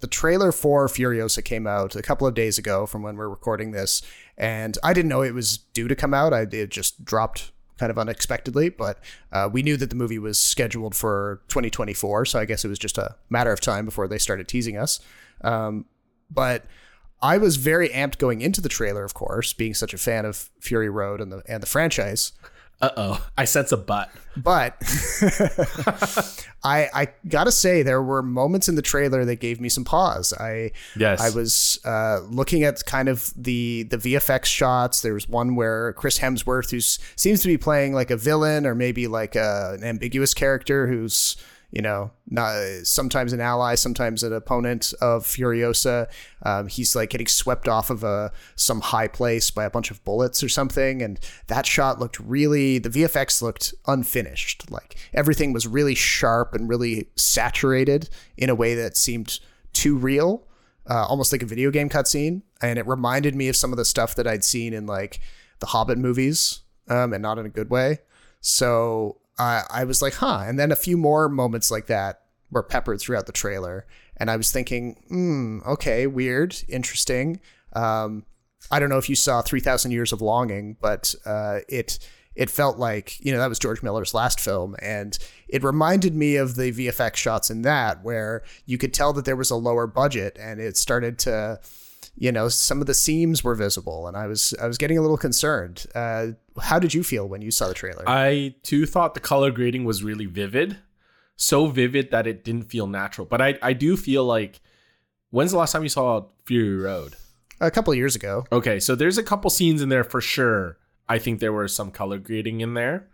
the trailer for Furiosa came out a couple of days ago from when we're recording this, and I didn't know it was due to come out. I it just dropped kind of unexpectedly, but uh, we knew that the movie was scheduled for 2024, so I guess it was just a matter of time before they started teasing us. Um, but I was very amped going into the trailer, of course, being such a fan of Fury Road and the and the franchise. Uh oh, I sense a butt. But I I gotta say there were moments in the trailer that gave me some pause. I Yes. I was uh, looking at kind of the the VFX shots. There was one where Chris Hemsworth, who seems to be playing like a villain or maybe like a, an ambiguous character, who's you know, not sometimes an ally, sometimes an opponent of Furiosa. Um, he's like getting swept off of a some high place by a bunch of bullets or something, and that shot looked really. The VFX looked unfinished. Like everything was really sharp and really saturated in a way that seemed too real, uh, almost like a video game cutscene. And it reminded me of some of the stuff that I'd seen in like the Hobbit movies, um, and not in a good way. So I, I was like, huh. And then a few more moments like that were peppered throughout the trailer. And I was thinking, hmm, okay, weird, interesting. Um, I don't know if you saw 3,000 Years of Longing, but uh, it it felt like, you know, that was George Miller's last film. And it reminded me of the VFX shots in that, where you could tell that there was a lower budget and it started to you know some of the seams were visible and i was i was getting a little concerned uh, how did you feel when you saw the trailer I too thought the color grading was really vivid, so vivid that it didn't feel natural. But I I do feel like when's the last time you saw Fury Road? a couple of years ago Okay, so there's a couple scenes in there for sure. I think there was some color grading in there.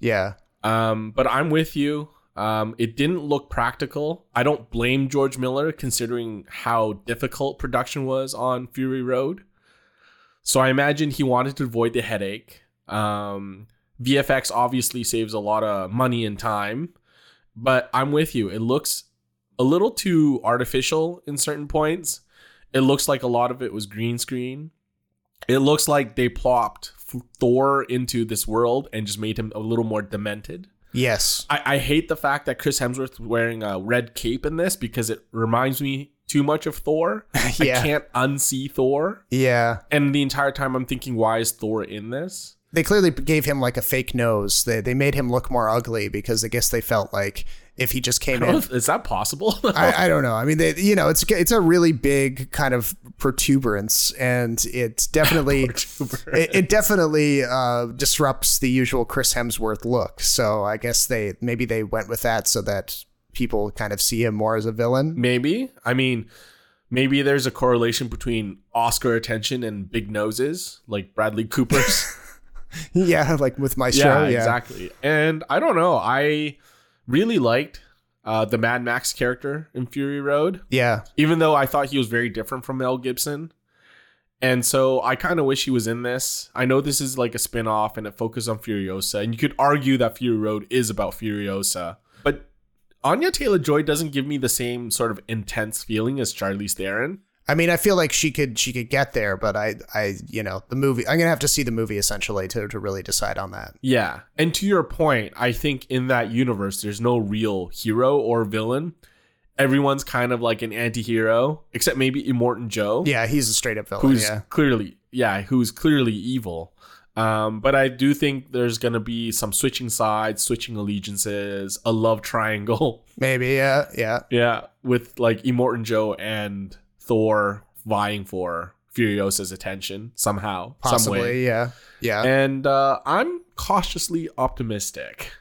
yeah Um, but I'm with you. Um, it didn't look practical. I don't blame George Miller considering how difficult production was on Fury Road. So I imagine he wanted to avoid the headache. Um, VFX obviously saves a lot of money and time, but I'm with you. It looks a little too artificial in certain points. It looks like a lot of it was green screen. It looks like they plopped Thor into this world and just made him a little more demented. Yes I, I hate the fact that Chris Hemsworth wearing a red cape in this because it reminds me too much of Thor. Yeah. I can't unsee Thor. yeah And the entire time I'm thinking, why is Thor in this? they clearly gave him like a fake nose they, they made him look more ugly because i guess they felt like if he just came in Is that possible? I, I don't know. I mean, they, you know, it's it's a really big kind of protuberance, and it's definitely it, it definitely uh, disrupts the usual Chris Hemsworth look. So I guess they maybe they went with that so that people kind of see him more as a villain. maybe. I mean, maybe there's a correlation between Oscar attention and big noses, like Bradley Cooper's. yeah, like with Maestro. yeah, Yeah, exactly. And I don't know. I really liked uh, the Mad Max character in Fury Road. Yeah, even though I thought he was very different from Mel Gibson. And so I kind of wish he was in this. I know this is like a spin off and it focuses on Furiosa. And you could argue that Fury Road is about Furiosa. But Anya Taylor Joy doesn't give me the same sort of intense feeling as Charlize Theron. I mean, I feel like she could she could get there, but I I you know the movie. I'm gonna have to see the movie essentially to to really decide on that. Yeah. And to your point, I think in that universe, there's no real hero or villain. Everyone's kind of like an anti hero, except maybe Immortan Joe. Yeah, he's a straight up villain. who's yeah. clearly yeah who's clearly evil um, but i do think there's gonna be some switching sides switching allegiances a love triangle Maybe, yeah, yeah. yeah with like immortan joe and thor vying for furiosa's attention somehow Possibly, yeah. Yeah. and uh, i'm cautiously optimistic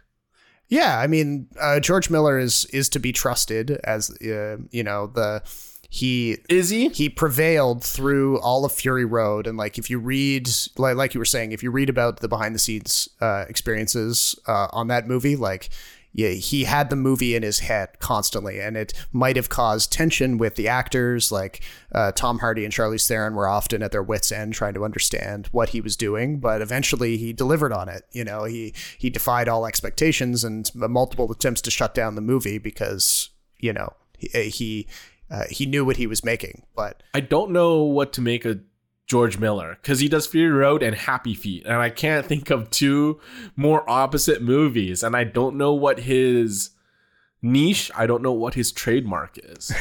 Yeah, I mean, uh, George Miller is is to be trusted as uh, you know the he is he he prevailed through all of Fury Road, and like if you read like like you were saying, if you read about the behind the scenes uh, experiences uh, on that movie, like. Yeah, he had the movie in his head constantly, and it might have caused tension with the actors. Like uh, Tom Hardy and Charlize Theron were often at their wits' end trying to understand what he was doing, but eventually he delivered on it. You know, he he defied all expectations and multiple attempts to shut down the movie because you know he he, uh, he knew what he was making. But I don't know what to make of George Miller because he does Fury Road and Happy Feet, and I can't think of two more opposite movies. And I don't know what his niche. I don't know what his trademark is.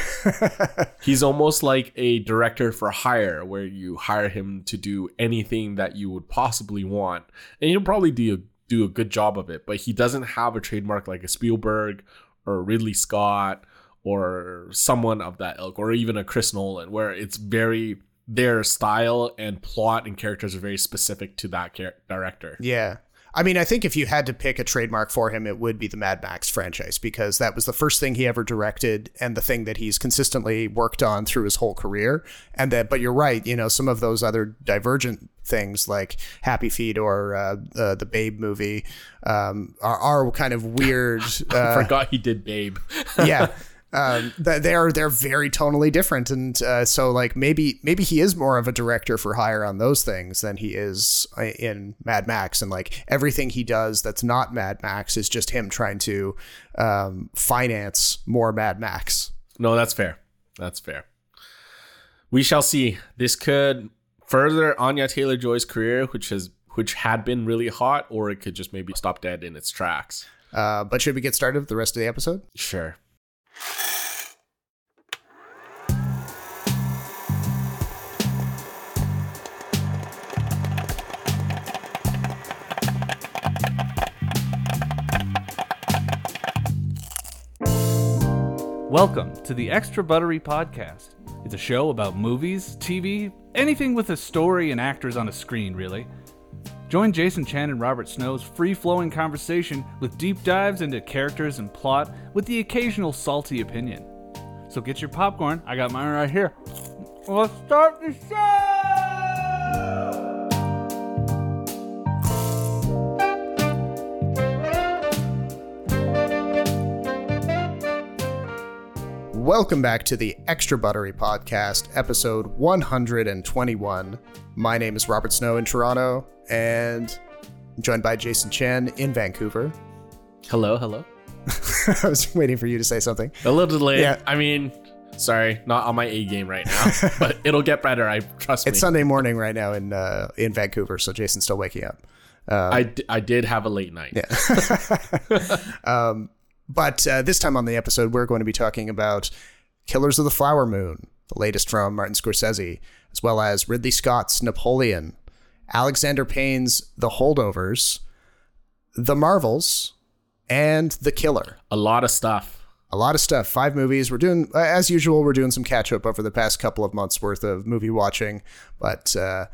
He's almost like a director for hire, where you hire him to do anything that you would possibly want, and he'll probably do a, do a good job of it. But he doesn't have a trademark like a Spielberg or Ridley Scott or someone of that ilk, or even a Chris Nolan, where it's very their style and plot and characters are very specific to that char- director. Yeah. I mean, I think if you had to pick a trademark for him, it would be the Mad Max franchise because that was the first thing he ever directed and the thing that he's consistently worked on through his whole career. And that, but you're right, you know, some of those other divergent things like Happy Feet or uh, uh, the Babe movie um, are, are kind of weird. I forgot he did Babe. yeah. Um, they're they're very tonally different, and uh, so like maybe maybe he is more of a director for hire on those things than he is uh, in Mad Max, and like everything he does that's not Mad Max is just him trying to um, finance more Mad Max. No, that's fair. That's fair. We shall see. This could further Anya Taylor Joy's career, which has which had been really hot, or it could just maybe stop dead in its tracks. Uh, but should we get started with the rest of the episode? Sure. Welcome to the Extra Buttery Podcast. It's a show about movies, TV, anything with a story and actors on a screen, really. Join Jason Chan and Robert Snow's free flowing conversation with deep dives into characters and plot with the occasional salty opinion. So get your popcorn, I got mine right here. Let's start the show! Welcome back to the Extra Buttery Podcast, episode 121. My name is Robert Snow in Toronto, and I'm joined by Jason Chen in Vancouver. Hello, hello. I was waiting for you to say something. A little delayed. Yeah. I mean, sorry, not on my A game right now, but it'll get better. I trust It's. Sunday morning right now in uh, in Vancouver, so Jason's still waking up. I, d- I did have a late night. But uh, this time on the episode, we're going to be talking about Killers of the Flower Moon, the latest from Martin Scorsese, as well as Ridley Scott's Napoleon, Alexander Payne's The Holdovers, The Marvels, and The Killer. A lot of stuff. A lot of stuff. Five movies. We're doing, as usual, we're doing some catch up over the past couple of months worth of movie watching, but uh,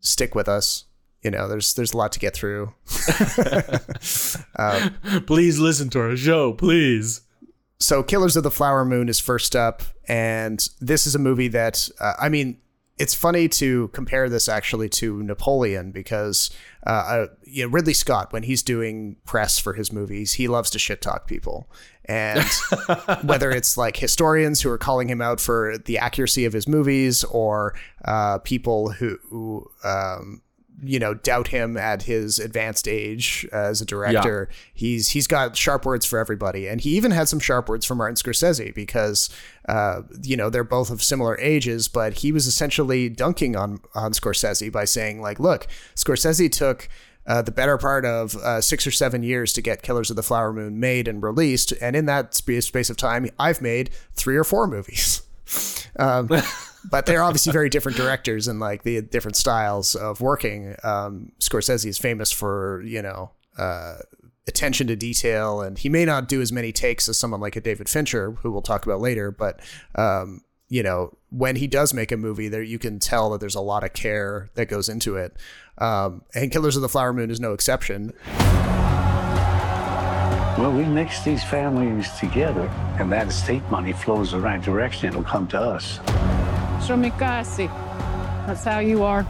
stick with us. You know, there's there's a lot to get through. Please listen to our show, please. so Killers of the Flower Moon is first up, and this is a movie that uh, I mean, it's funny to compare this actually to Napoleon because uh, uh, you know, Ridley Scott, when he's doing press for his movies, he loves to shit talk people, and whether it's like historians who are calling him out for the accuracy of his movies or uh, people who. who um, you know, doubt him at his advanced age as a director. He's he's got sharp words for everybody, and he even had some sharp words for Martin Scorsese because uh, you know they're both of similar ages, but he was essentially dunking on on Scorsese by saying like, look, Scorsese took. Uh, the better part of uh, six or seven years to get Killers of the Flower Moon made and released, and in that sp- space of time, I've made three or four movies. Um, but they're obviously very different directors and like the different styles of working. Um, Scorsese is famous for you know uh, attention to detail, and he may not do as many takes as someone like a David Fincher, who we'll talk about later. But um, you know, when he does make a movie, there you can tell that there's a lot of care that goes into it. Um, and Killers of the Flower Moon is no exception. Well, we mix these families together, and that estate money flows the right direction. It'll come to us. Shomikasi. That's how you are.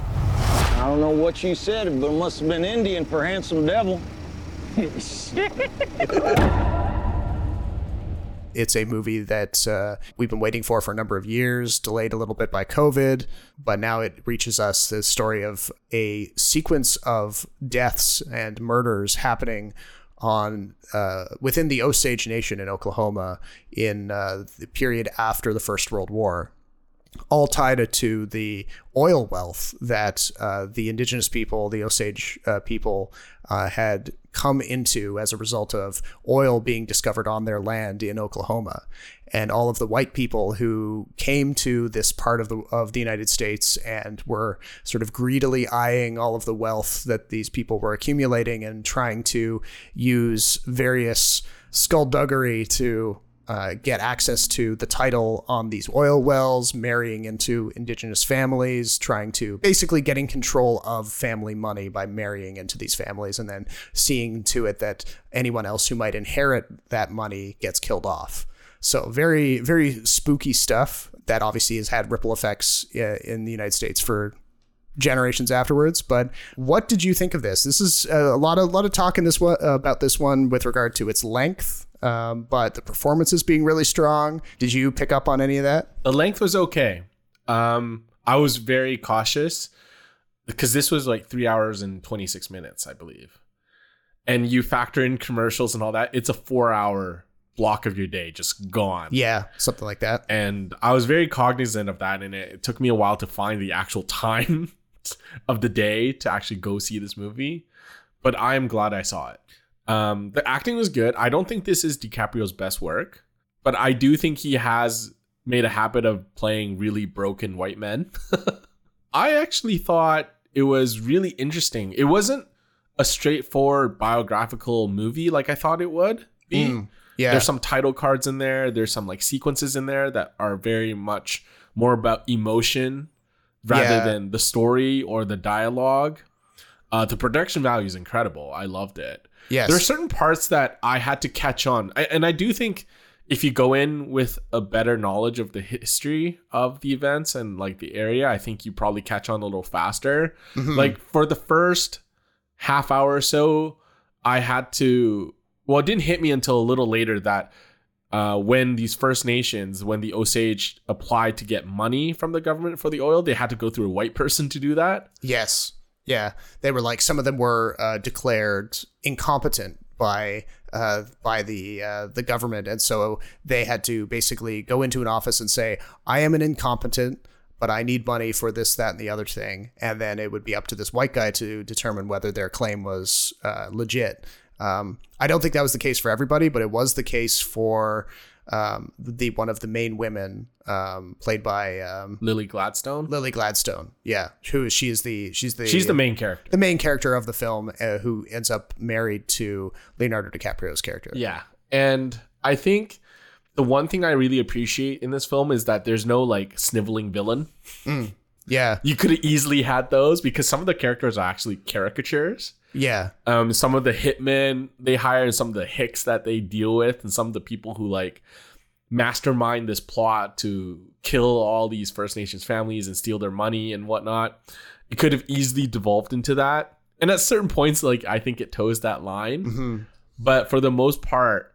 I don't know what you said, but it must have been Indian for handsome devil. It's a movie that uh, we've been waiting for for a number of years, delayed a little bit by COVID, but now it reaches us the story of a sequence of deaths and murders happening on uh, within the Osage Nation in Oklahoma in uh, the period after the First World War. All tied to the oil wealth that uh, the indigenous people, the Osage uh, people, uh, had come into as a result of oil being discovered on their land in Oklahoma. And all of the white people who came to this part of the of the United States and were sort of greedily eyeing all of the wealth that these people were accumulating and trying to use various skullduggery to uh, get access to the title on these oil wells, marrying into indigenous families, trying to basically getting control of family money by marrying into these families, and then seeing to it that anyone else who might inherit that money gets killed off. So very, very spooky stuff that obviously has had ripple effects uh, in the United States for generations afterwards. But what did you think of this? This is uh, a lot of lot of talk in this one about this one with regard to its length, um, but the performances being really strong. Did you pick up on any of that? The length was okay. Um, I was very cautious because this was like three hours and 26 minutes, I believe. And you factor in commercials and all that, it's a four hour block of your day just gone. Yeah, something like that. And I was very cognizant of that. And it, it took me a while to find the actual time of the day to actually go see this movie. But I am glad I saw it. Um, the acting was good. I don't think this is DiCaprio's best work, but I do think he has made a habit of playing really broken white men. I actually thought it was really interesting. It wasn't a straightforward biographical movie like I thought it would be. Mm, yeah. There's some title cards in there. There's some like sequences in there that are very much more about emotion rather Yeah. than the story or the dialogue. Uh, the production value is incredible. I loved it. Yes. There are certain parts that I had to catch on. I, and I do think if you go in with a better knowledge of the history of the events and like the area, I think you probably catch on a little faster. Mhm. Like for the first half hour or so, I had to. Well, it didn't hit me until a little later that uh, when these First Nations, when the Osage applied to get money from the government for the oil, they had to go through a white person to do that. Yes. Yeah. They were like some of them were uh, declared incompetent by uh, by the uh, the government, and so they had to basically go into an office and say, "I am an incompetent." But I need money for this, that, and the other thing, and then it would be up to this white guy to determine whether their claim was uh, legit. Um, I don't think that was the case for everybody, but it was the case for um, the one of the main women, um, played by um, Lily Gladstone. Lily Gladstone. Yeah, who she is the she's the She's the main character. the main character of the film uh, who ends up married to Leonardo DiCaprio's character. Yeah. And I think the one thing I really appreciate in this film is that there's no like sniveling villain. Yeah. You could have easily had those because some of the characters are actually caricatures. Yeah. Um, some of the hitmen they hire, and some of the hicks that they deal with, and some of the people who like mastermind this plot to kill all these First Nations families and steal their money and whatnot. It could have easily devolved into that. And at certain points, like I think it toes that line. Mhm. But for the most part,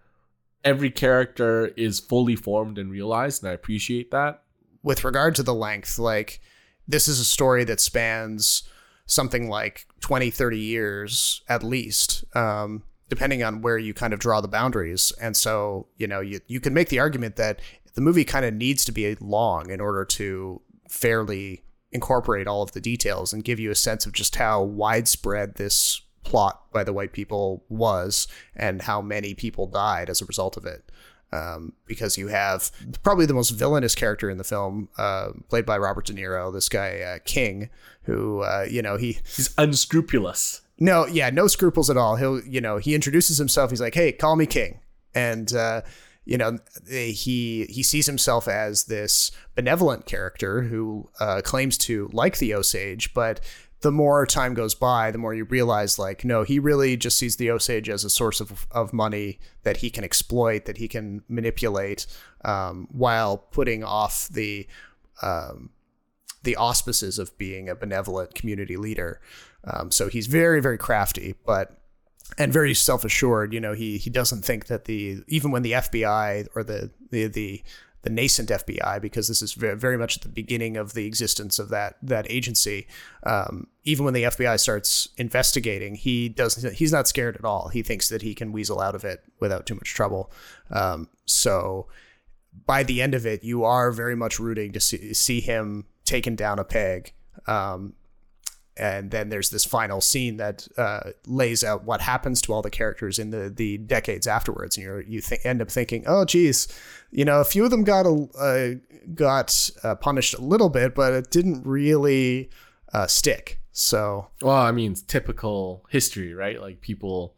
every character is fully formed and realized, and I appreciate that. With regard to the length, like this is a story that spans something like 20, 30 years at least, um, depending on where you kind of draw the boundaries. And so, you know, you, you can make the argument that the movie kind of needs to be long in order to fairly incorporate all of the details and give you a sense of just how widespread this plot by the white people was and how many people died as a result of it. Um, because you have probably the most villainous character in the film, uh, played by Robert De Niro, this guy uh, King, who uh, you know he He's unscrupulous. no, yeah, no scruples at all. He'll, you know, he introduces himself. He's like, "Hey, call me king," and uh, you know, he he sees himself as this benevolent character who uh, claims to like the Osage, but the more time goes by, the more you realize, like, no, he really just sees the Osage as a source of, of money that he can exploit, that he can manipulate, um, while putting off the um, the auspices of being a benevolent community leader. Um, so he's very, very crafty, but and very self-assured. You know, he he doesn't think that the even when the FBI or the the the the nascent FBI, because this is very, much at the beginning of the existence of that that agency. Um, even when the FBI starts investigating, he doesn't. He's not scared at all. He thinks that he can weasel out of it without too much trouble. Um, so by the end of it, you are very much rooting to see, see him taken down a peg. Um, and then there's this final scene that uh, lays out what happens to all the characters in the the decades afterwards, and you you th- end up thinking, oh, geez, you know, a few of them got a uh, got uh, punished a little bit, but it didn't really uh, stick. So Well, I mean, typical history, right? Like people,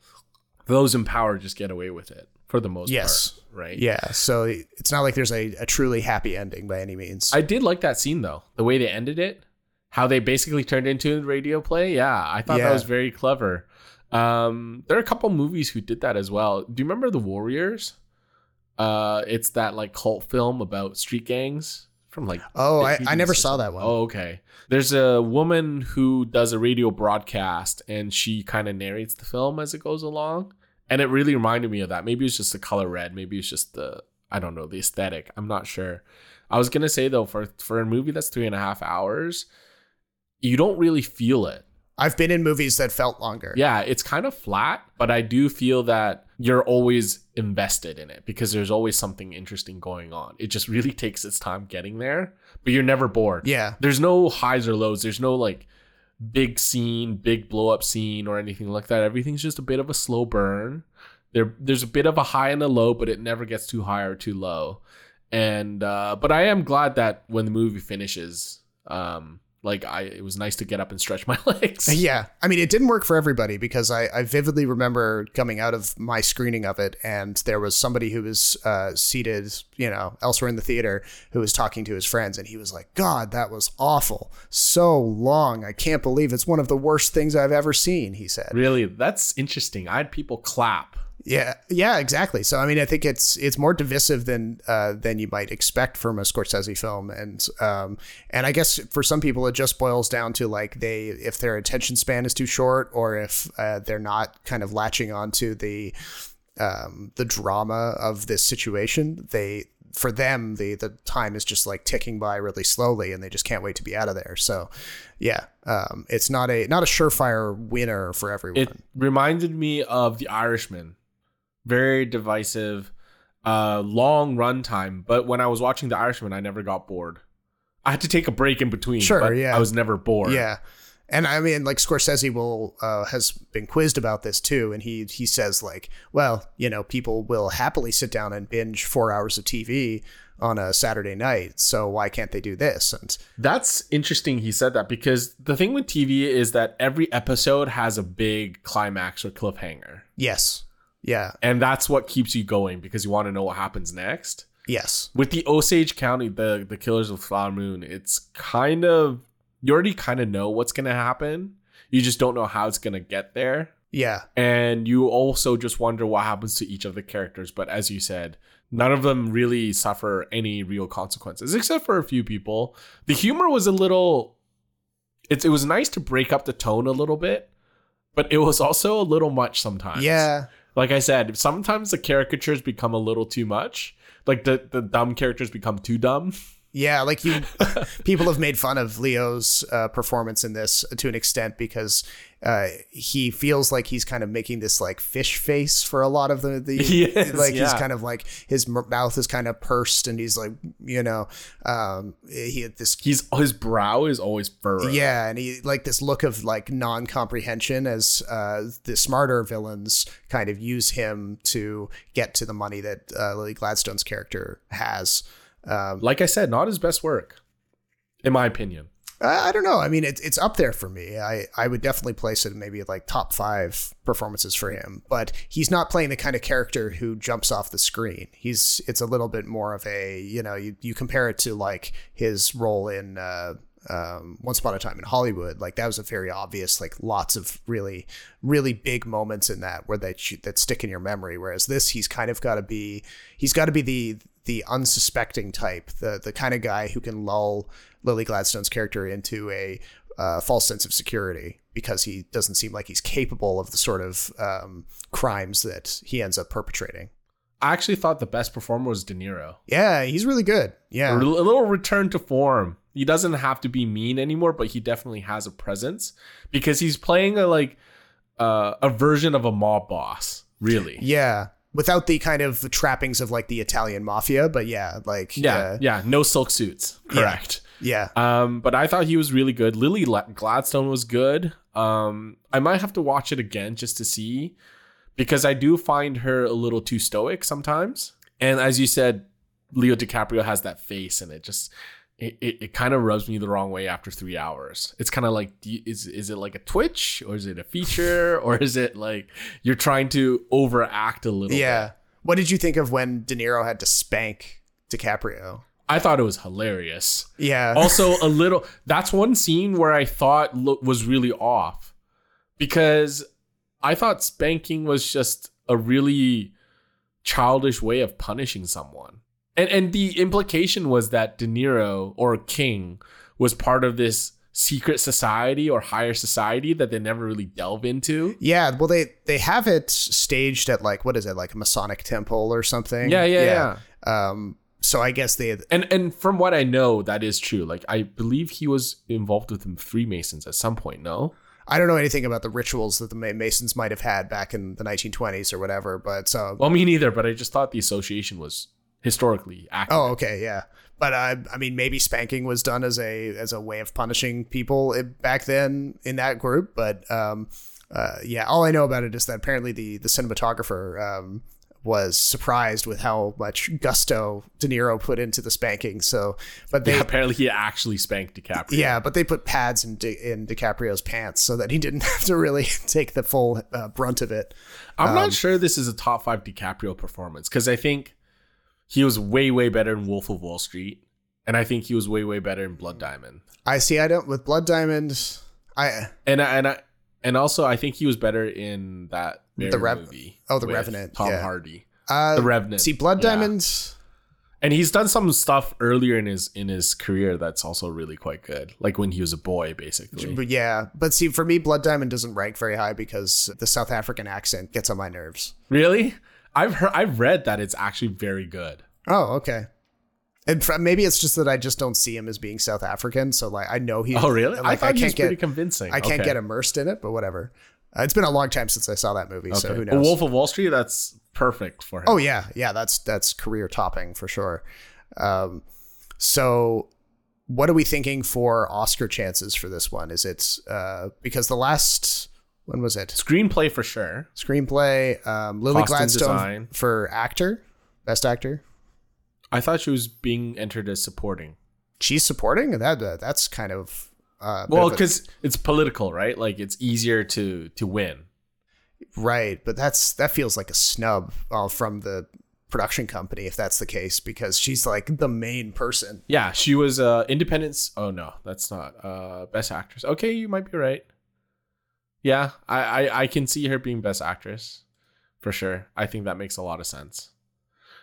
those in power just get away with it for the most Yes. part, right? yeah, so it's not like there's a, a truly happy ending by any means. I did like that scene though. The way they ended it, how they basically turned into a radio play. Yeah, I thought Yeah. that was very clever. Um, there are a couple movies who did that as well. Do you remember The Warriors? Uh, it's that like cult film about street gangs from like oh, I, I never saw that one. Oh, okay. There's a woman who does a radio broadcast and she kind of narrates the film as it goes along. And it really reminded me of that. Maybe it's just the color red. Maybe it's just the I don't know, the aesthetic. I'm not sure. I was gonna say though, for for a movie that's three and a half hours, you don't really feel it. I've been in movies that felt longer. Yeah, it's kind of flat, but I do feel that you're always invested in it because there's always something interesting going on. It just really takes its time getting there, but you're never bored. Yeah. There's no highs or lows. There's no like big scene, big blow up scene or anything like that. Everything's just a bit of a slow burn. There there's a bit of a high and a low, but it never gets too high or too low. And uh but I am glad that when the movie finishes, um like I it was nice to get up and stretch my legs. Yeah. I mean, it didn't work for everybody because I, I vividly remember coming out of my screening of it and there was somebody who was uh, seated, you know, elsewhere in the theater who was talking to his friends and he was like, God, that was awful. So long. I can't believe it's one of the worst things I've ever seen, he said. Really, that's interesting. I had people clap. Yeah, yeah, exactly. So I mean, I think it's it's more divisive than uh, than you might expect from a Scorsese film, and um, and I guess for some people it just boils down to like they if their attention span is too short, or if uh, they're not kind of latching onto the um, the drama of this situation, they for them the the time is just like ticking by really slowly, and they just can't wait to be out of there. So, yeah, um, it's not a not a surefire winner for everyone. It reminded me of The Irishman. Very divisive, uh, long runtime. But when I was watching The Irishman, I never got bored. I had to take a break in between. Sure, but yeah. I was never bored. Yeah. And I mean, like Scorsese will uh, has been quizzed about this too, and he he says like, well, you know, people will happily sit down and binge four hours of TV on a Saturday night, so why can't they do this? And That's interesting he said that because the thing with TV is that every episode has a big climax or cliffhanger. yes, yeah, And that's what keeps you going because you want to know what happens next. yes, With the Osage County, the the Killers of Flower Moon, it's kind of you already kind of know what's gonna happen. You just don't know how it's gonna get there, yeah, and you also just wonder what happens to each of the characters. But as you said, none of them really suffer any real consequences, except for a few people. The humor was a little. It's it was nice to break up the tone a little bit, but it was also a little much sometimes yeah, like I said, sometimes the caricatures become a little too much. Like the, the dumb characters become too dumb. yeah. Like you, people have made fun of Leo's uh, performance in this to an extent because uh, he feels like he's kind of making this like fish face for a lot of the the He is, like he's kind of like his m- mouth is kind of pursed and he's like you know um he had this He's his brow is always furrowed. yeah and he like this look of like non-comprehension as uh the smarter villains kind of use him to get to the money that uh, lily gladstone's character has um Like I said, not his best work, in my opinion. I, don't know. I mean, it's it's up there for me. I, I would definitely place it in maybe like top five performances for him. But he's not playing the kind of character who jumps off the screen. He's it's a little bit more of a you know you, you compare it to like his role in uh, um, Once Upon a Time in Hollywood. Like that was a very obvious like lots of really really big moments in that where that that stick in your memory. Whereas this, he's kind of got to be he's got to be the the unsuspecting type, the the kind of guy who can lull Lily Gladstone's character into a uh, false sense of security because he doesn't seem like he's capable of the sort of um, crimes that he ends up perpetrating. I actually thought the best performer was De Niro. Yeah, he's really good. Yeah. A little return to form. He doesn't have to be mean anymore, but he definitely has a presence because he's playing a like uh, a version of a mob boss. Really, yeah. without the kind of trappings of like the Italian mafia, but yeah, like Yeah, uh, yeah, no silk suits. Correct. Yeah. Um, but I thought he was really good. Lily Gladstone was good. Um, I might have to watch it again just to see because I do find her a little too stoic sometimes. And as you said, Leo DiCaprio has that face, and it just it, it, it kind of rubs me the wrong way after three hours. It's kind of like, is is it like a twitch or is it a feature or is it like you're trying to overact a little? Yeah. bit? What did you think of when De Niro had to spank DiCaprio? I thought it was hilarious. Yeah. also a little that's one scene where i thought lo- was really off because i thought spanking was just a really childish way of punishing someone and and the implication was that de niro or king was part of this secret society or higher society that they never really delve into yeah. Well, they they have it staged at like what is it like a Masonic temple or something? yeah yeah yeah, Um. So I guess they and and from what i know that is true like i believe he was involved with the freemasons at some point no I don't know anything about the rituals that the Masons might have had back in the 1920s or whatever, but so Well, me neither, but I just thought the association was historically accurate. Oh, okay, yeah. But uh, I mean, maybe spanking was done as a as a way of punishing people back then in that group. But um, uh, yeah, all I know about it is that apparently the the cinematographer um, was surprised with how much gusto De Niro put into the spanking. So, but they Yeah, apparently he actually spanked DiCaprio. Yeah, but they put pads in Di- in DiCaprio's pants so that he didn't have to really take the full uh, brunt of it. I'm Um, not sure this is a top five DiCaprio performance because I think he was way, way better in Wolf of Wall Street. And I think he was way, way better in Blood Diamond. I see. I don't with Blood Diamond. I And I, and I, and also I think he was better in that The Rev- movie. oh, The Revenant, Tom yeah. Hardy. uh, The Revenant. see Blood Yeah. Diamond. And he's done some stuff earlier in his in his career that's also really quite good. Like when he was a boy, basically. But yeah, but see, for me, Blood Diamond doesn't rank very high because the South African accent gets on my nerves. Really? I've heard I've read that it's actually very good. Oh, okay. And maybe it's just that I just don't see him as being South African, so like I know he. Oh, really? I Like, he was can't pretty get. convincing. I can't Okay. get immersed in it, but whatever. Uh, it's been a long time since I saw that movie, so Okay. who A knows? Wolf of Wall Street, that's perfect for him. Oh yeah, yeah. That's that's career topping for sure. Um, so what are we thinking for Oscar chances for this one? Is it uh, because the last when was it? Screenplay for sure. Screenplay, um, Lily Costume Gladstone design. for actor, best actor. I thought she was being entered as supporting. She's supporting that. Uh, that's kind of uh, Well, because it's political, right? Like it's easier to to win. right, but that's that feels like a snub uh, from the production company if that's the case because she's like the main person. Yeah, she was uh Independence. Oh no, that's not uh best actress. Okay, you might be right. Yeah, I I, I can see her being best actress for sure. I think that makes a lot of sense.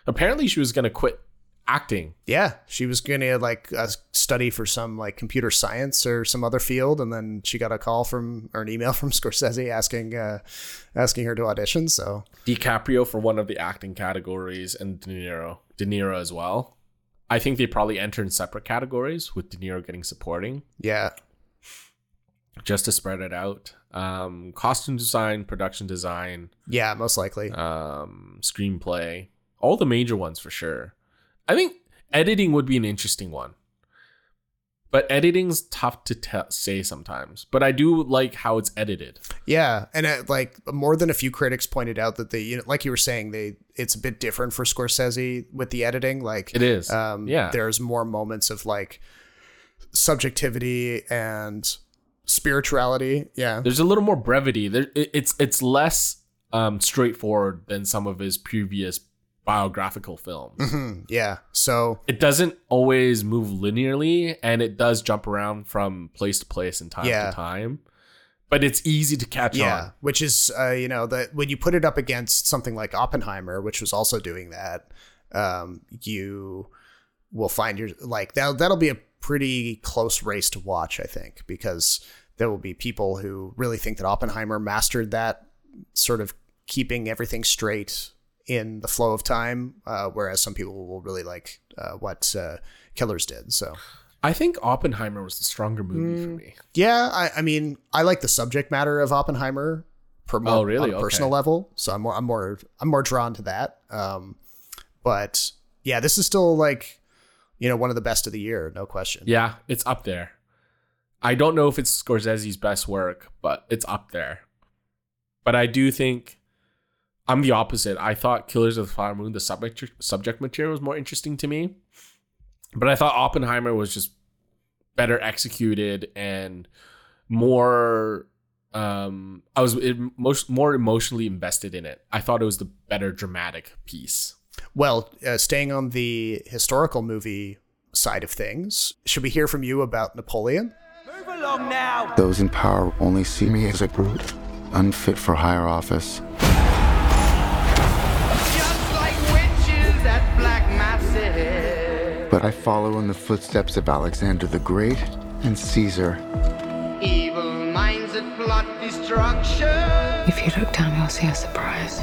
Apparently, she was gonna quit acting. Yeah, she was gonna like uh, study for some like computer science or some other field, and then she got a call from or an email from Scorsese asking uh, asking her to audition. So DiCaprio for one of the acting categories and De Niro, De Niro as well. I think they probably enter in separate categories with De Niro getting supporting yeah, just to spread it out. Um, costume design, production design, yeah, most likely. um, screenplay, all the major ones for sure. I think editing would be an interesting one, but editing's tough to te- say sometimes. But I do like how it's edited. Yeah, and uh, like more than a few critics pointed out that they, you know, like you were saying, they it's a bit different for Scorsese with the editing. Like It is, um, yeah. There's more moments of like subjectivity and spirituality. Yeah, There's a little more brevity. There, it- it's it's less um, straightforward than some of his previous biographical films. Mhm, yeah. So It doesn't always move linearly, and it does jump around from place to place and time Yeah. to time. But it's easy to catch yeah, on. which is uh, you know that when you put it up against something like Oppenheimer, which was also doing that, um, you will find your like that that'll be a pretty close race to watch, I think, because there will be people who really think that Oppenheimer mastered that sort of keeping everything straight in the flow of time, uh, whereas some people will really like uh, what uh, Killers did. So I think Oppenheimer was the stronger movie Mm. for me. yeah, I, I mean, I like the subject matter of Oppenheimer per Oh, really? on a personal Okay. level. So I'm more I'm more I'm more drawn to that. Um, but yeah, this is still like you know one of the best of the year, no question. Yeah, it's up there. I don't know if it's Scorsese's best work, but it's up there. But I do think I'm the opposite. I thought Killers of the Flower Moon, the subject subject material was more interesting to me. But I thought Oppenheimer was just better executed and more um I was it, most more emotionally invested in it. I thought it was the better dramatic piece. Well, uh, staying on the historical movie side of things, should we hear from you about Napoleon? Those in power only see me as a brute, unfit for higher office. But I follow in the footsteps of Alexander the Great and Caesar. Evil minds that plot destruction. If you look down, you'll see a surprise.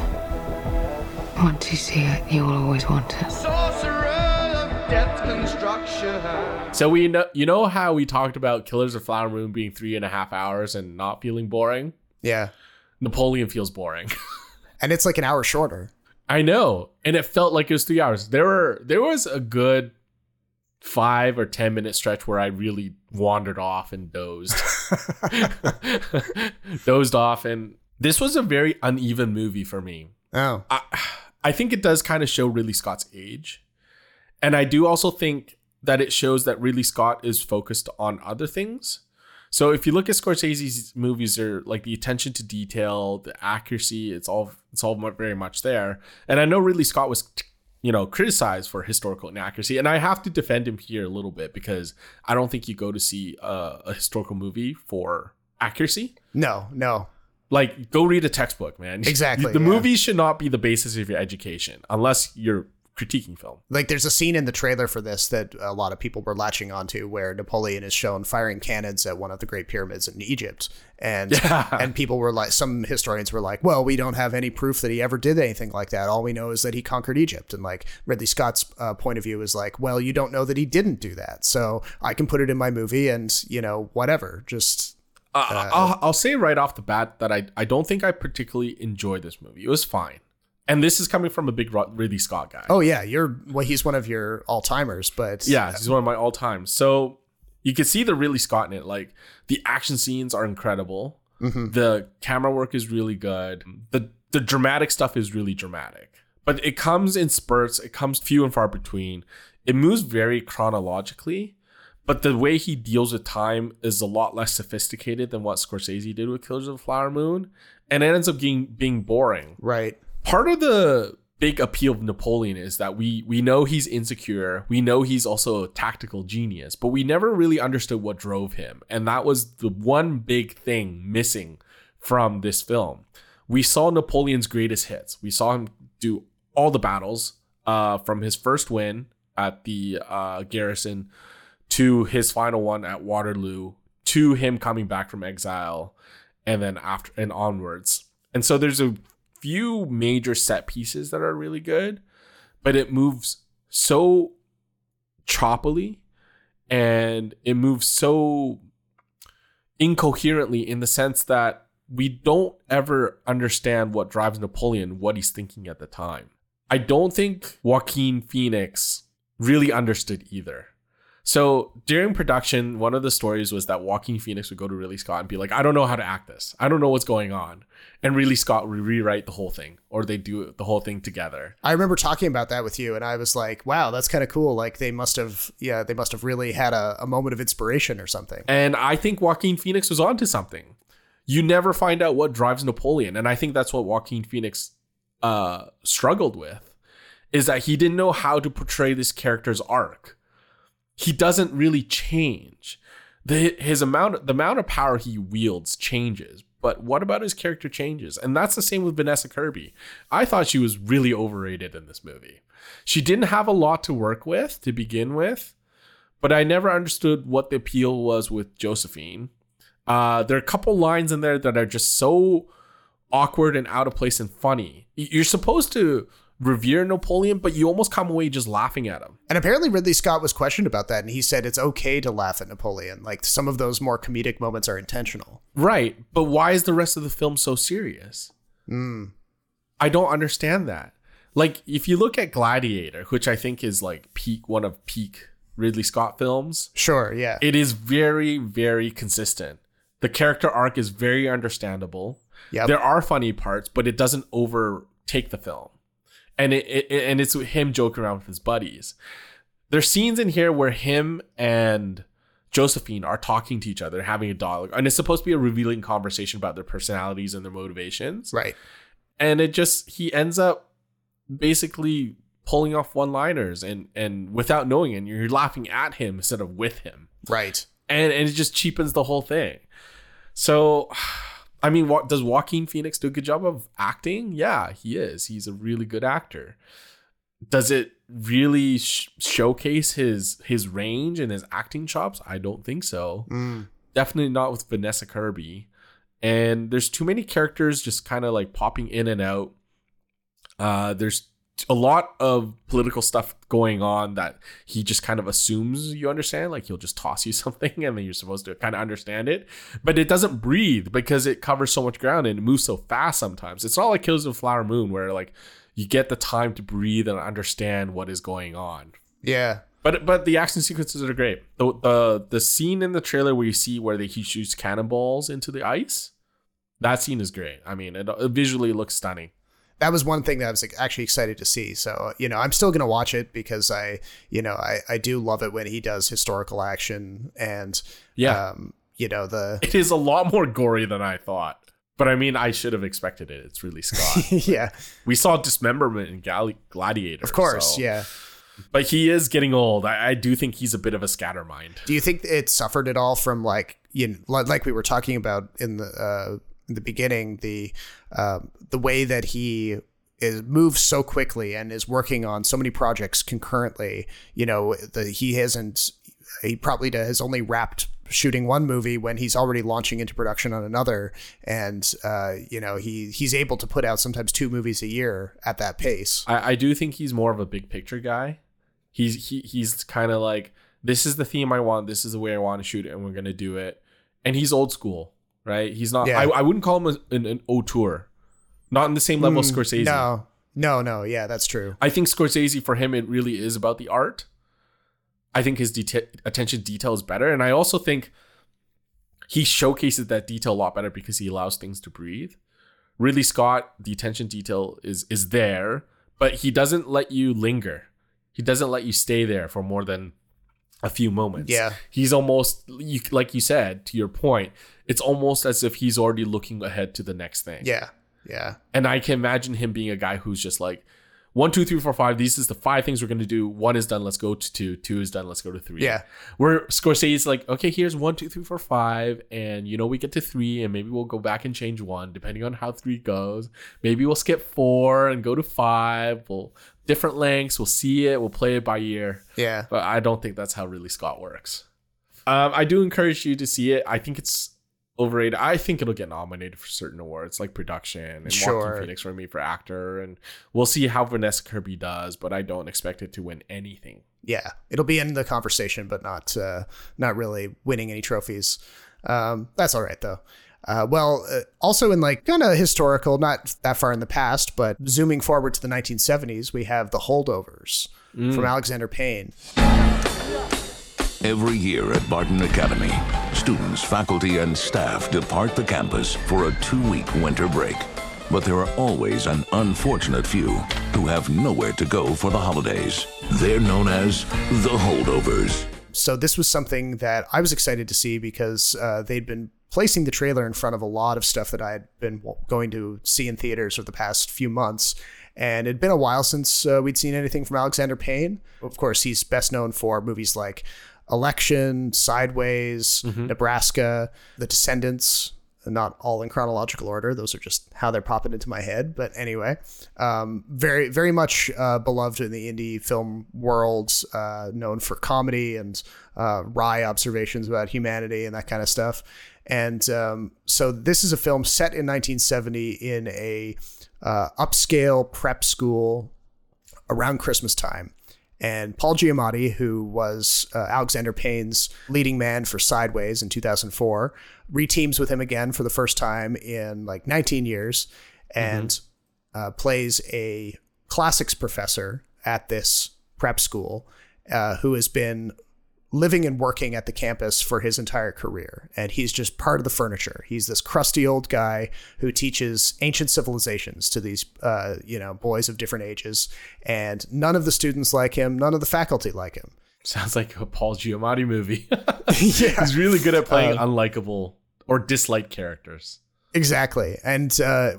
Once you see it, you will always want it. Sorcerer of death construction. So we know you know how we talked about Killers of Flower Moon being three and a half hours and not feeling boring? Yeah, Napoleon feels boring. and it's like an hour shorter. I know, and it felt like it was three hours. There were there was a good five or ten minute stretch where I really wandered off and dozed, dozed off, and this was a very uneven movie for me. Oh, I, I think it does kind of show Ridley Scott's age, and I do also think that it shows that Ridley Scott is focused on other things. So if you look at Scorsese's movies, they're like the attention to detail, the accuracy, it's all it's all very much there. And I know Ridley Scott was you know criticized for historical inaccuracy, and I have to defend him here a little bit because I don't think you go to see a, a historical movie for accuracy. no, no. Like go read a textbook, man. Exactly, the yeah. movies should not be the basis of your education unless you're critiquing film. Like there's a scene in the trailer for this that a lot of people were latching onto where Napoleon is shown firing cannons at one of the great pyramids in Egypt. And Yeah. and people were like some historians were like, "Well, we don't have any proof that he ever did anything like that. All we know is that he conquered Egypt." And like Ridley Scott's uh, point of view is like, "Well, you don't know that he didn't do that. So I can put it in my movie and, you know, whatever. Just Uh, I'll, I'll say right off the bat that I, I don't think I particularly enjoyed this movie. It was fine. And this is coming from a big Ridley Scott guy. Oh yeah, you're well he's one of your all-timers, but yeah, he's one of my all time. So you can see the Ridley Scott in it. Like the action scenes are incredible. Mm-hmm. The camera work is really good. The the dramatic stuff is really dramatic. But it comes in spurts. It comes few and far between. It moves very chronologically. But the way he deals with time is a lot less sophisticated than what Scorsese did with Killers of the Flower Moon. And it ends up being being boring right. Part of the big appeal of Napoleon is that we we know he's insecure. We know he's also a tactical genius, but we never really understood what drove him. And that was the one big thing missing from this film. We saw Napoleon's greatest hits. We saw him do all the battles uh, from his first win at the uh, garrison to his final one at Waterloo to him coming back from exile and then after and onwards. And so there's a few major set pieces that are really good, but it moves so choppily and it moves so incoherently in the sense that we don't ever understand what drives Napoleon, what he's thinking at the time. I don't think Joaquin Phoenix really understood either. So during production, one of the stories was that Joaquin Phoenix would go to Ridley Scott and be like, I don't know how to act this. I don't know what's going on. And Ridley Scott would rewrite the whole thing or they do the whole thing together. I remember talking about that with you, and I was like, "Wow, that's kind of cool." Like they must have, yeah, they must have really had a, a moment of inspiration or something. And I think Joaquin Phoenix was onto something. You never find out what drives Napoleon. And I think that's what Joaquin Phoenix uh, struggled with is that he didn't know how to portray this character's arc. He doesn't really change. The, his amount the amount of power he wields changes, but what about his character changes? And that's the same with Vanessa Kirby. I thought she was really overrated in this movie. She didn't have a lot to work with to begin with, but I never understood what the appeal was with Josephine. Uh, there are a couple lines in there that are just so awkward and out of place and funny. You're supposed to revere Napoleon, but you almost come away just laughing at him. And apparently Ridley Scott was questioned about that, and he said it's okay to laugh at Napoleon. Like some of those more comedic moments are intentional. Right. But why is the rest of the film so serious? Hmm. I don't understand that. Like, if you look at Gladiator, which I think is like peak, one of peak Ridley Scott films, Sure, yeah. it is very, very consistent. The character arc is very understandable. Yeah. There are funny parts, but it doesn't overtake the film. And it, it and it's him joking around with his buddies. There's scenes in here where him and Josephine are talking to each other, having a dialogue, and it's supposed to be a revealing conversation about their personalities and their motivations. right. And it just he ends up basically pulling off one-liners and and without knowing it, you're laughing at him instead of with him Right. and and it just cheapens the whole thing. So, I mean, what does Joaquin Phoenix do a good job of acting? Yeah, he is. He's a really good actor. Does it really sh- showcase his his range and his acting chops? I don't think so. Definitely not with Vanessa Kirby. And there's too many characters just kind of like popping in and out. Uh, there's a lot of political stuff going on that he just kind of assumes you understand. Like he'll just toss you something and then you're supposed to kind of understand it. But it doesn't breathe because it covers so much ground and it moves so fast sometimes. It's not like Kills of Flower Moon where like you get the time to breathe and understand what is going on. Yeah. But but the action sequences are great. The the, the scene in the trailer where you see where they, he shoots cannonballs into the ice, that scene is great. I mean, it, it visually looks stunning. That was one thing that I was like, actually excited to see. So, you know, I'm still going to watch it because I, you know, I, I do love it when he does historical action and, Yeah. um, you know, the, It is a lot more gory than I thought. But I mean, I should have expected it. It's Ridley Scott. yeah, we saw dismemberment in Gal- Gladiator. of course. so- Yeah. But he is getting old. I, I do think he's a bit of a scattermind. Do you think it suffered at all from like, you know, like we were talking about in the, uh, in the beginning, the, um, the way that he is moves so quickly and is working on so many projects concurrently, you know, the, he hasn't, he probably has only wrapped shooting one movie when he's already launching into production on another and uh, you know he he's able to put out sometimes two movies a year at that pace I, I do think he's more of a big picture guy. He's he, he's kind of like this is the theme I want. This is the way I want to shoot it, and we're gonna do it. And he's old school, right? He's not. Yeah. I, I wouldn't call him a, an, an auteur, not in the same level as Scorsese. Mm, no no no yeah that's true I think Scorsese for him it really is about the art. I think his deta- attention detail is better, and I also think he showcases that detail a lot better because he allows things to breathe. Ridley Scott, the attention detail is is there, but he doesn't let you linger. He doesn't let you stay there for more than a few moments. Yeah. he's almost you, like you said to your point. It's almost as if he's already looking ahead to the next thing. yeah yeah And I can imagine him being a guy who's just like, one, two, three, four, five. These is the five things we're gonna do. One is done. Let's go to two. Two is done. Let's go to three. Yeah. Where Scorsese's like, okay, here's one, two, three, four, five, and you know we get to three, and maybe we'll go back and change one depending on how three goes. Maybe we'll skip four and go to five. We'll different lengths. We'll see it. We'll play it by ear. yeah But I don't think that's how Ridley Scott works. Um, I do encourage you to see it. I think it's overrated. I think it'll get nominated for certain awards like production and Sure. Joaquin Phoenix for me for actor, and we'll see how Vanessa Kirby does. But I don't expect it to win anything. yeah it'll be in the conversation but not uh, not really winning any trophies um, that's all right though uh, well uh, also in like kind of historical not that far in the past but zooming forward to the 1970s we have the holdovers from alexander payne Every year at Barton Academy, students, faculty, and staff depart the campus for a two week winter break. But there are always an unfortunate few who have nowhere to go for the holidays. They're known as the holdovers. so this was something that I was excited to see because uh, they'd been placing the trailer in front of a lot of stuff that I had been going to see in theaters for the past few months. And it'd been a while since uh, we'd seen anything from Alexander Payne. Of course, he's best known for movies like Election, Sideways, Nebraska, The Descendants. Not all in chronological order; those are just how they're popping into my head. But anyway, um, very, very much uh, beloved in the indie film world, uh, known for comedy and uh, wry observations about humanity and that kind of stuff. And um, so, this is a film set in 1970 in a uh, upscale prep school around Christmas time. And Paul Giamatti, who was uh, Alexander Payne's leading man for Sideways in 2004, reteams with him again for the first time in like 19 years and uh, plays a classics professor at this prep school uh, who has been living and working at the campus for his entire career. And he's just part of the furniture. He's this crusty old guy who teaches ancient civilizations to these, uh, you know, boys of different ages. And none of the students like him, none of the faculty like him. Sounds like a Paul Giamatti movie. yeah. He's really good at playing Uh, unlikable or disliked characters. Exactly. And uh,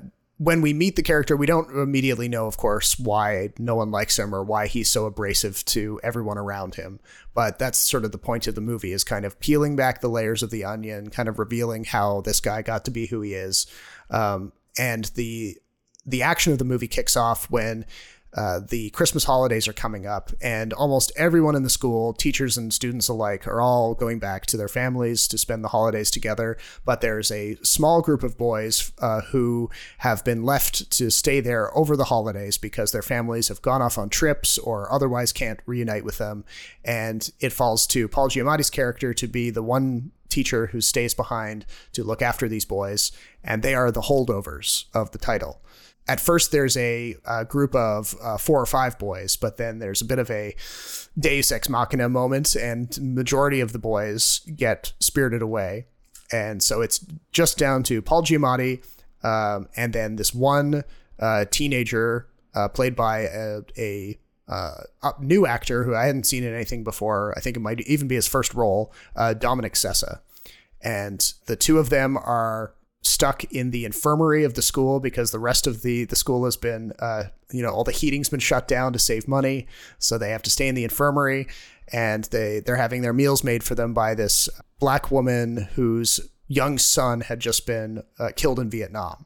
when we meet the character, we don't immediately know, of course, why no one likes him or why he's so abrasive to everyone around him. But that's sort of the point of the movie is kind of peeling back the layers of the onion, kind of revealing how this guy got to be who he is. Um, and the the action of the movie kicks off when uh, the Christmas holidays are coming up, and almost everyone in the school, teachers and students alike, are all going back to their families to spend the holidays together. But there's a small group of boys uh, who have been left to stay there over the holidays because their families have gone off on trips or otherwise can't reunite with them. And it falls to Paul Giamatti's character to be the one teacher who stays behind to look after these boys, and they are the holdovers of the title at first there's a, uh group of uh, four or five boys, but then there's a bit of a Deus ex machina moment, and majority of the boys get spirited away, and so it's just down to Paul Giamatti, um, and then this one uh, teenager uh, played by a, a uh, new actor who I hadn't seen in anything before. I think it might even be his first role, uh, Dominic Sessa, and the two of them are stuck in the infirmary of the school because the rest of the the school has been uh, you know all the heating's been shut down to save money. So they have to stay in the infirmary and they they're having their meals made for them by this black woman whose young son had just been uh, killed in Vietnam.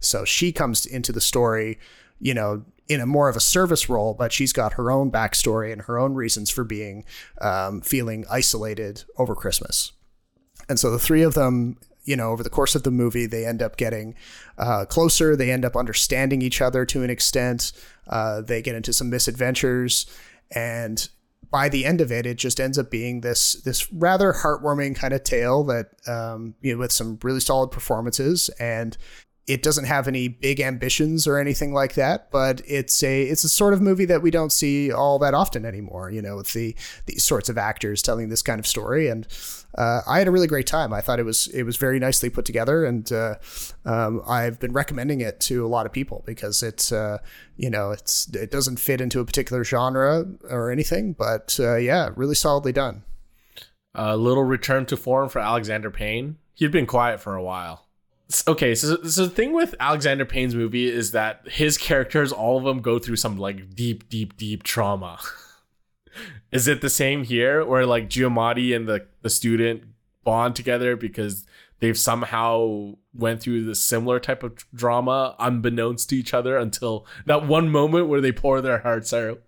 So she comes into the story you know in a more of a service role but she's got her own backstory and her own reasons for being um, feeling isolated over Christmas. And so the three of them you know, over the course of the movie, they end up getting uh, closer. They end up understanding each other to an extent. Uh, they get into some misadventures, and by the end of it, it just ends up being this this rather heartwarming kind of tale that um, you know with some really solid performances and. It doesn't have any big ambitions or anything like that, but it's a it's a sort of movie that we don't see all that often anymore. You know, with the these sorts of actors telling this kind of story, and uh, I had a really great time. I thought it was it was very nicely put together, and uh, um, I've been recommending it to a lot of people because it's uh, you know it's it doesn't fit into a particular genre or anything, but uh, yeah, really solidly done. A little return to form for Alexander Payne. He'd been quiet for a while. Okay, so, so the thing with Alexander Payne's movie is that his characters, all of them, go through some like deep, deep, deep trauma. is it the same here, where like Giamatti and the the student bond together because they've somehow went through the similar type of drama unbeknownst to each other until that one moment where they pour their hearts out?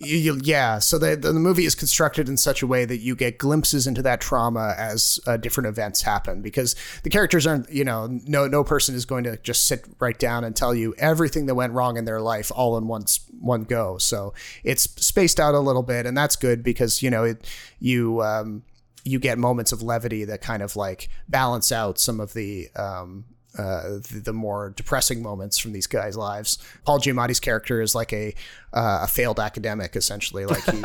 You, you, yeah, so the, the movie is constructed in such a way that you get glimpses into that trauma as uh, different events happen because the characters aren't, you know, no no person is going to just sit right down and tell you everything that went wrong in their life all in one one go. So it's spaced out a little bit, and that's good because you know it you um, you get moments of levity that kind of like balance out some of the um, uh, the, the more depressing moments from these guys' lives. Paul Giamatti's character is like a uh, a failed academic, essentially. Like he,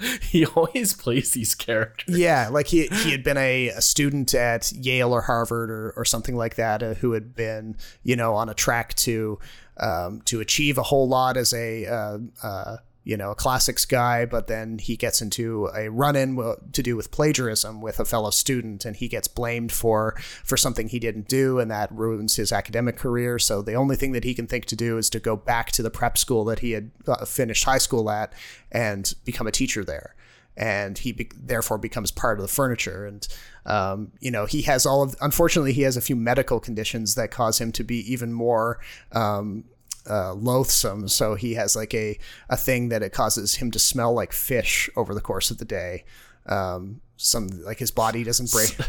He always plays these characters. yeah, like he he had been a, a student at Yale or Harvard or, or something like that, uh, who had been you know on a track to um, to achieve a whole lot as a uh, uh, you know a classics guy, but then he gets into a run-in to do with plagiarism with a fellow student, and he gets blamed for for something he didn't do, and that ruins his academic career. So the only thing that he can think to do is to go back to the prep school that he had uh, finished high school at and become a teacher there and he be- therefore becomes part of the furniture. And um, you know, he has all of. Unfortunately, he has a few medical conditions that cause him to be even more. Um, uh, loathsome, so he has like a a thing that it causes him to smell like fish over the course of the day. Um, some like his body doesn't break.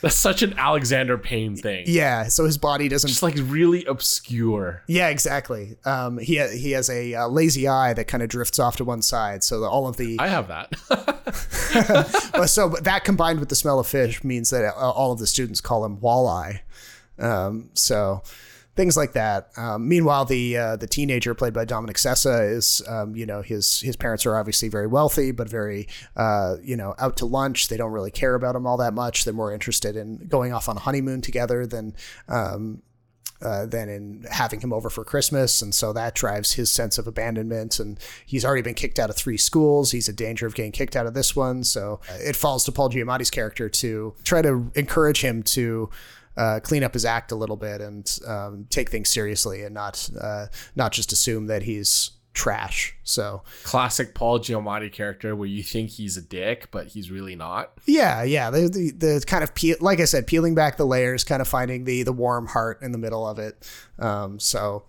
That's such an Alexander Payne thing. Yeah, so his body doesn't. Just like really obscure. Yeah, exactly. Um, he ha- he has a uh, lazy eye that kind of drifts off to one side, so that all of the I have that. Well, so but that combined with the smell of fish means that uh, all of the students call him walleye. Um, so things like that. Um, meanwhile, the uh, the teenager played by Dominic Sessa is, um, you know, his his parents are obviously very wealthy, but very, uh, you know, out to lunch. They don't really care about him all that much. They're more interested in going off on a honeymoon together than. Um, uh, than in having him over for Christmas. And so that drives his sense of abandonment. And he's already been kicked out of three schools. He's in danger of getting kicked out of this one. So uh, it falls to Paul Giamatti's character to try to encourage him to. Uh, clean up his act a little bit and um, take things seriously and not uh, not just assume that he's trash. So Classic Paul Giamatti character where you think he's a dick, but he's really not. Yeah, yeah. The the, the kind of peel, like I said, peeling back the layers, kind of finding the the warm heart in the middle of it. Um, so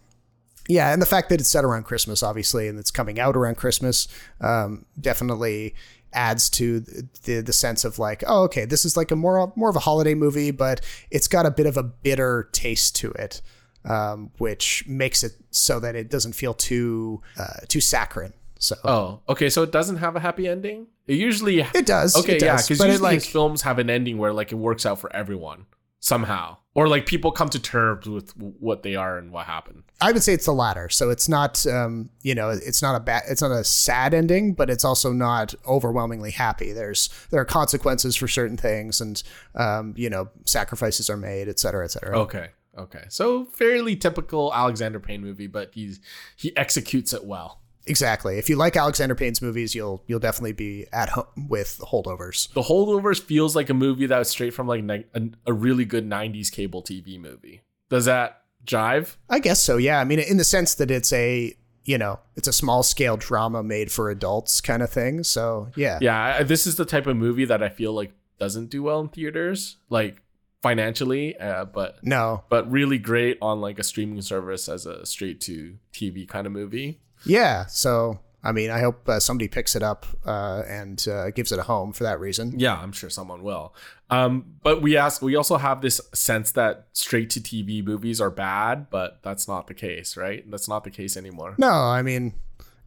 yeah, and the fact that it's set around Christmas, obviously, and it's coming out around Christmas, um, definitely adds to the the sense of like, oh, okay, this is like a more more of a holiday movie, but it's got a bit of a bitter taste to it. Um, which makes it so that it doesn't feel too uh, too saccharine. So Oh, okay. So it doesn't have a happy ending. It usually it does. Okay, it yeah, because usually like films have an ending where like it works out for everyone somehow, or like people come to terms with what they are and what happened. I would say it's the latter. So it's not, um, you know, it's not a bad, it's not a sad ending, but it's also not overwhelmingly happy. There's there are consequences for certain things, and um, you know, sacrifices are made, et cetera, et cetera. Okay, okay. So fairly typical Alexander Payne movie, but he's he executes it well. Exactly. If you like Alexander Payne's movies, you'll you'll definitely be at home with Holdovers. The Holdovers feels like a movie that was straight from like ni- a, a really good '90s cable TV movie. Does that jive? I guess so. Yeah. I mean, in the sense that it's a you know it's a small scale drama made for adults kind of thing. So yeah. Yeah, I- this is the type of movie that I feel like doesn't do well in theaters, like financially, uh, but No. but really great on like a streaming service as a straight to TV kind of movie. Yeah. So I mean, I hope uh, somebody picks it up uh, and uh, gives it a home for that reason. Yeah, I'm sure someone will. Um, but we ask, we also have this sense that straight to TV movies are bad, but that's not the case, right? That's not the case anymore. No, I mean,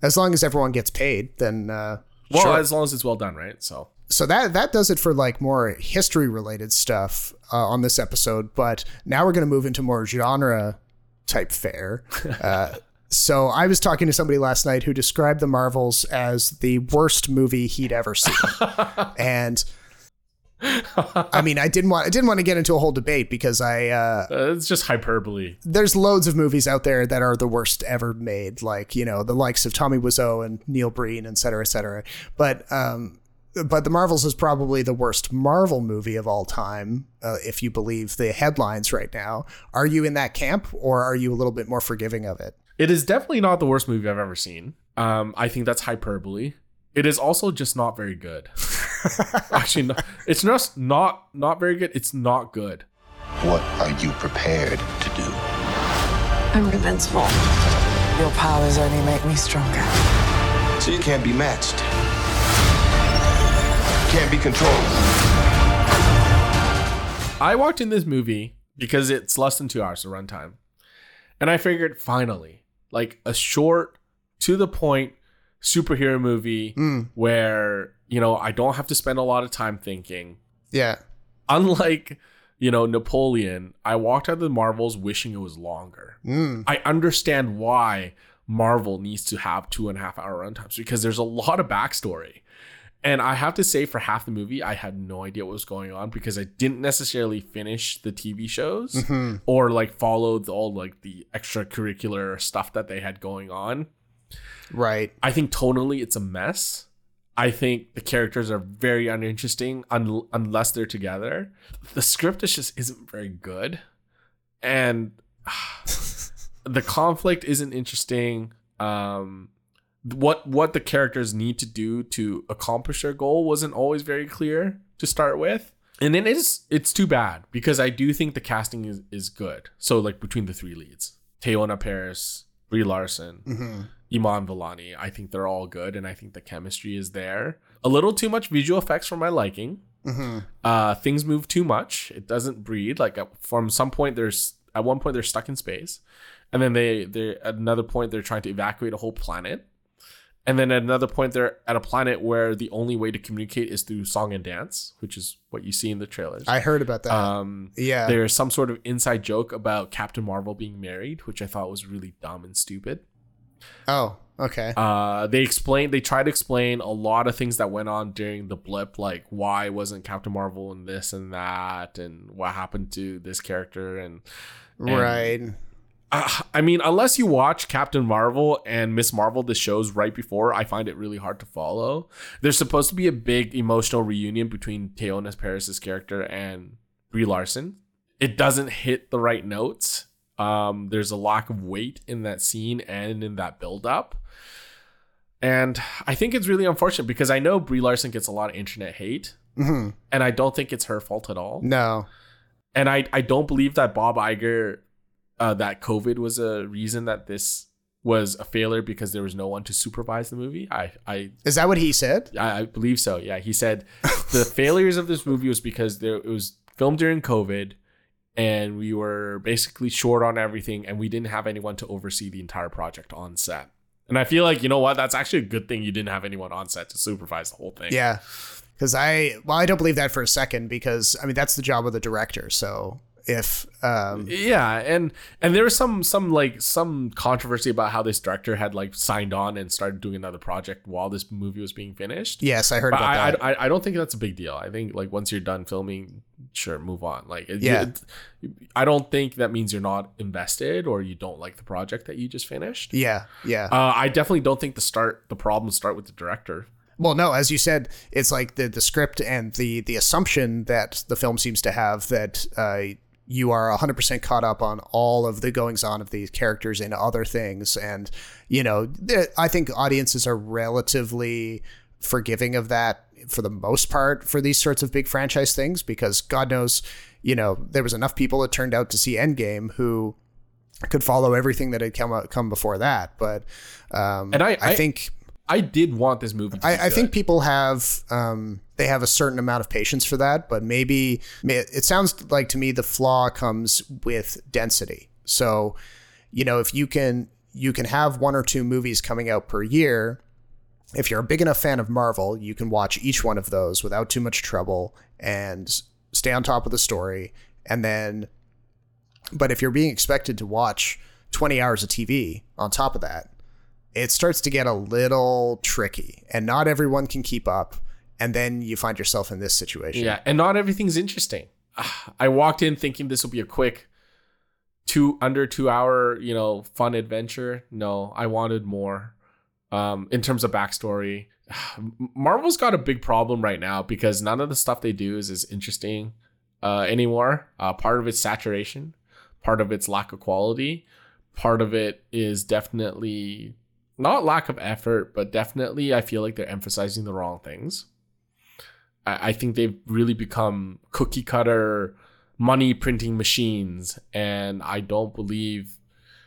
as long as everyone gets paid, then uh, Well, sure. as long as it's well done, right? So so that that does it for like more history related stuff uh, on this episode. But now we're going to move into more genre type fare. Uh, so I was talking to somebody last night who described the Marvels as the worst movie he'd ever seen, and. I mean, I didn't want I didn't want to get into a whole debate because I uh, uh, it's just hyperbole. there's loads of movies out there that are the worst ever made, like you know the likes of Tommy Wiseau and Neil Breen, et cetera, et cetera. But um, but the Marvels is probably the worst Marvel movie of all time, uh, if you believe the headlines right now. Are you in that camp, or are you a little bit more forgiving of it? It is definitely not the worst movie I've ever seen. Um, I think that's hyperbole. It is also just not very good. Actually, no, it's just not not very good. It's not good. What are you prepared to do? I'm invincible. Your powers only make me stronger. So you can't be matched. Can't be controlled. I walked in this movie because it's less than two hours of runtime, and I figured finally, like a short, to the point superhero movie Mm. where you know I don't have to spend a lot of time thinking. Yeah, Unlike you know Napoleon, I walked out of the Marvels wishing it was longer. Mm. I understand why Marvel needs to have two and a half hour runtimes because there's a lot of backstory. And I have to say, for half the movie, I had no idea what was going on because I didn't necessarily finish the TV shows Mhm. or like follow the, all like the extracurricular stuff that they had going on. right. I think tonally it's a mess. I think the characters are very uninteresting un- unless they're together. The script is just isn't very good, and the conflict isn't interesting. Um, what what the characters need to do to accomplish their goal wasn't always very clear to start with. And then it's it's too bad because I do think the casting is, is good. So like between the three leads, Teyonah Parris, Brie Larson, Mhm. Iman Vellani. I think they're all good, and I think the chemistry is there. A little too much visual effects for my liking. Uh, things move too much. It doesn't breathe. Like at- from some point, there's at one point they're stuck in space, and then they they at another point they're trying to evacuate a whole planet, and then at another point they're at a planet where the only way to communicate is through song and dance, which is what you see in the trailers. I heard about that. Um, Yeah. There's some sort of inside joke about Captain Marvel being married, which I thought was really dumb and stupid. oh, okay. Uh, they explained, they tried to explain a lot of things that went on during the blip, like why wasn't Captain Marvel in this and that, and what happened to this character, and, and right. Uh, I mean, unless you watch Captain Marvel and Miss Marvel, the shows right before, I find it really hard to follow. There's supposed to be a big emotional reunion between Teyonah Parris's character and Brie Larson. It doesn't hit the right notes. Um, there's a lack of weight in that scene and in that build up. And I think it's really unfortunate because I know Brie Larson gets a lot of internet hate, Mhm. and I don't think it's her fault at all No. and I I don't believe that Bob Iger uh, that COVID was a reason that this was a failure because there was no one to supervise the movie. I I Is that what he said? I, I believe so. Yeah, he said the failures of this movie was because there it was filmed during COVID, and we were basically short on everything, and we didn't have anyone to oversee the entire project on set. And I feel like you know what? That's actually a good thing you didn't have anyone on set to supervise the whole thing. Yeah. Because I, well, I don't believe that for a second because, I mean, that's the job of the director. So if, um, yeah and and there was some some like some controversy about how this director had like signed on and started doing another project while this movie was being finished yes, I heard But about I, that. I, I- I don't think that's a big deal i think like once you're done filming sure move on like it- Yeah. it- i don't think that means you're not invested or you don't like the project that you just finished yeah. Yeah. uh, i definitely don't think the start the problems start with the director Well, no, as you said, it's like the the script and the the assumption that the film seems to have that uh, you are 100% caught up on all of the goings on of these characters and other things. And you know, I think audiences are relatively forgiving of that for the most part for these sorts of big franchise things because god knows, you know, there was enough people that turned out to see Endgame who could follow everything that had come out, come before that, but um And I- I I- think i did want this movie to be I, I think people have um, they have a certain amount of patience for that, but maybe it sounds like to me the flaw comes with density. So, you know, if you can you can have one or two movies coming out per year, if you're a big enough fan of Marvel, you can watch each one of those without too much trouble and stay on top of the story. And then, but if you're being expected to watch 20 hours of TV on top of that, it starts to get a little tricky and not everyone can keep up and then you find yourself in this situation Yeah, and not everything's interesting. Ah, I walked in thinking this will be a quick two under two hour, you know, fun adventure. No, I wanted more. Um, in terms of backstory, Marvel's got a big problem right now because none of the stuff they do is as interesting uh, anymore. Uh, part of it's saturation, part of it's lack of quality, part of it is definitely not lack of effort, but definitely I feel like they're emphasizing the wrong things. I, I think they've really become cookie cutter money printing machines, and I don't believe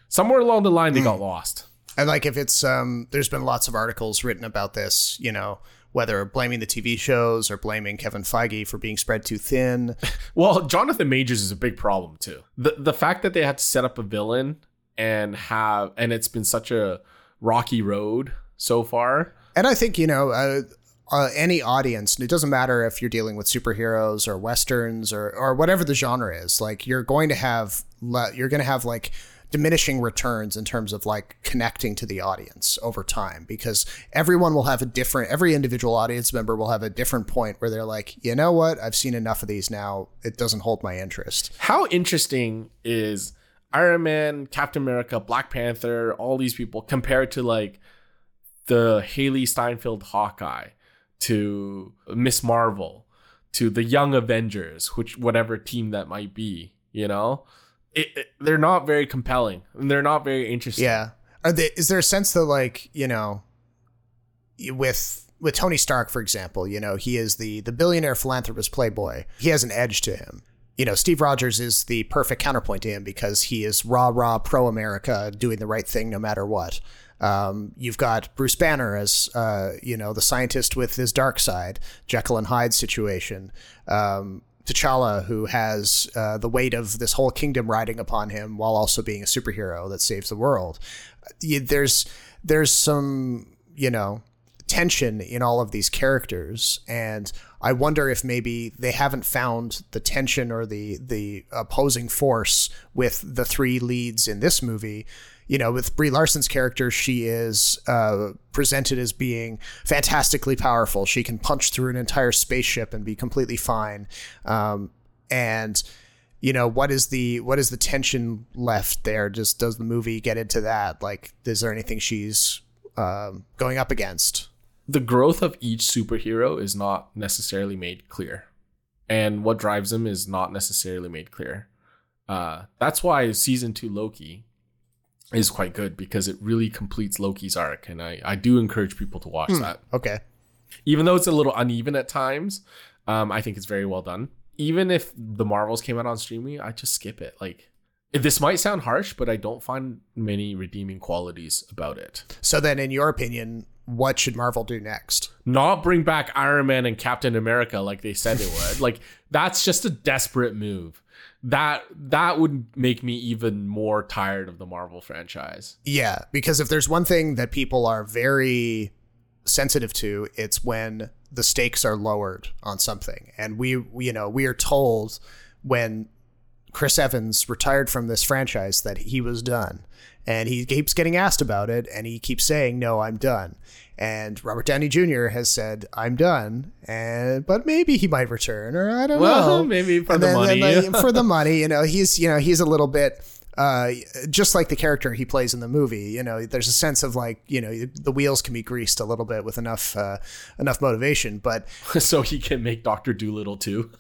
somewhere along the line they got lost. and like if it's um there's been lots of articles written about this you know whether blaming the tv shows or blaming kevin feige for being spread too thin Well, Jonathan Majors is a big problem too. The the fact that they had to set up a villain and have and it's been such a rocky road so far. and i think you know uh, uh, any audience and it doesn't matter if you're dealing with superheroes or westerns or or whatever the genre is like you're going to have le- you're going to have like diminishing returns in terms of like connecting to the audience over time because everyone will have a different every individual audience member will have a different point where they're like you know what? I've seen enough of these now. It doesn't hold my interest. How interesting is Iron Man, Captain America, Black Panther, all these people compared to like the Hailee Steinfeld Hawkeye, to Miss Marvel, to the Young Avengers, which whatever team that might be, you know, it, it- they're not very compelling and they're not very interesting. Yeah. Are they, is there a sense that like you know, with with Tony Stark, for example, you know he is the the billionaire philanthropist playboy. He has an edge to him. You know, Steve Rogers is the perfect counterpoint to him because he is rah rah pro America, doing the right thing no matter what. Um, you've got Bruce Banner as uh, you know the scientist with his dark side, Jekyll and Hyde situation. Um, T'Challa, who has uh, the weight of this whole kingdom riding upon him, while also being a superhero that saves the world. There's there's some you know tension in all of these characters and i wonder if maybe they haven't found the tension or the the opposing force with the three leads in this movie you know with brie larson's character she is uh, presented as being fantastically powerful. She can punch through an entire spaceship and be completely fine. Um, and you know what is the what is the tension left there? Just does the movie get into that? Like is there anything she's um, going up against? The growth of each superhero is not necessarily made clear. And what drives them is not necessarily made clear. Uh, that's why season two loki is quite good because it really completes loki's arc and i, I do encourage people to watch Hmm, that. okay. Even though it's a little uneven at times um, i think it's very well done. Even if the marvels came out on streaming i just skip it. Like this might sound harsh but i don't find many redeeming qualities about it. So then in your opinion what should marvel do next? Not bring back Iron Man and Captain America like they said it would. like that's just a desperate move. That that would make me even more tired of the Marvel franchise. Yeah, because if there's one thing that people are very sensitive to, it's when the stakes are lowered on something. And we, you know, we are told when Chris Evans retired from this franchise that he was done. And he keeps getting asked about it and he keeps saying, "No, I'm done." And Robert Downey Jr. has said, "I'm done." And but maybe he might return or I don't Well, know. maybe for And the then- money. then, like, for the money, you know, he's you know, he's a little bit uh, just like the character he plays in the movie, you know, there's a sense of like, you know, the wheels can be greased a little bit with enough uh, enough motivation. But so he can make Doctor Dolittle too.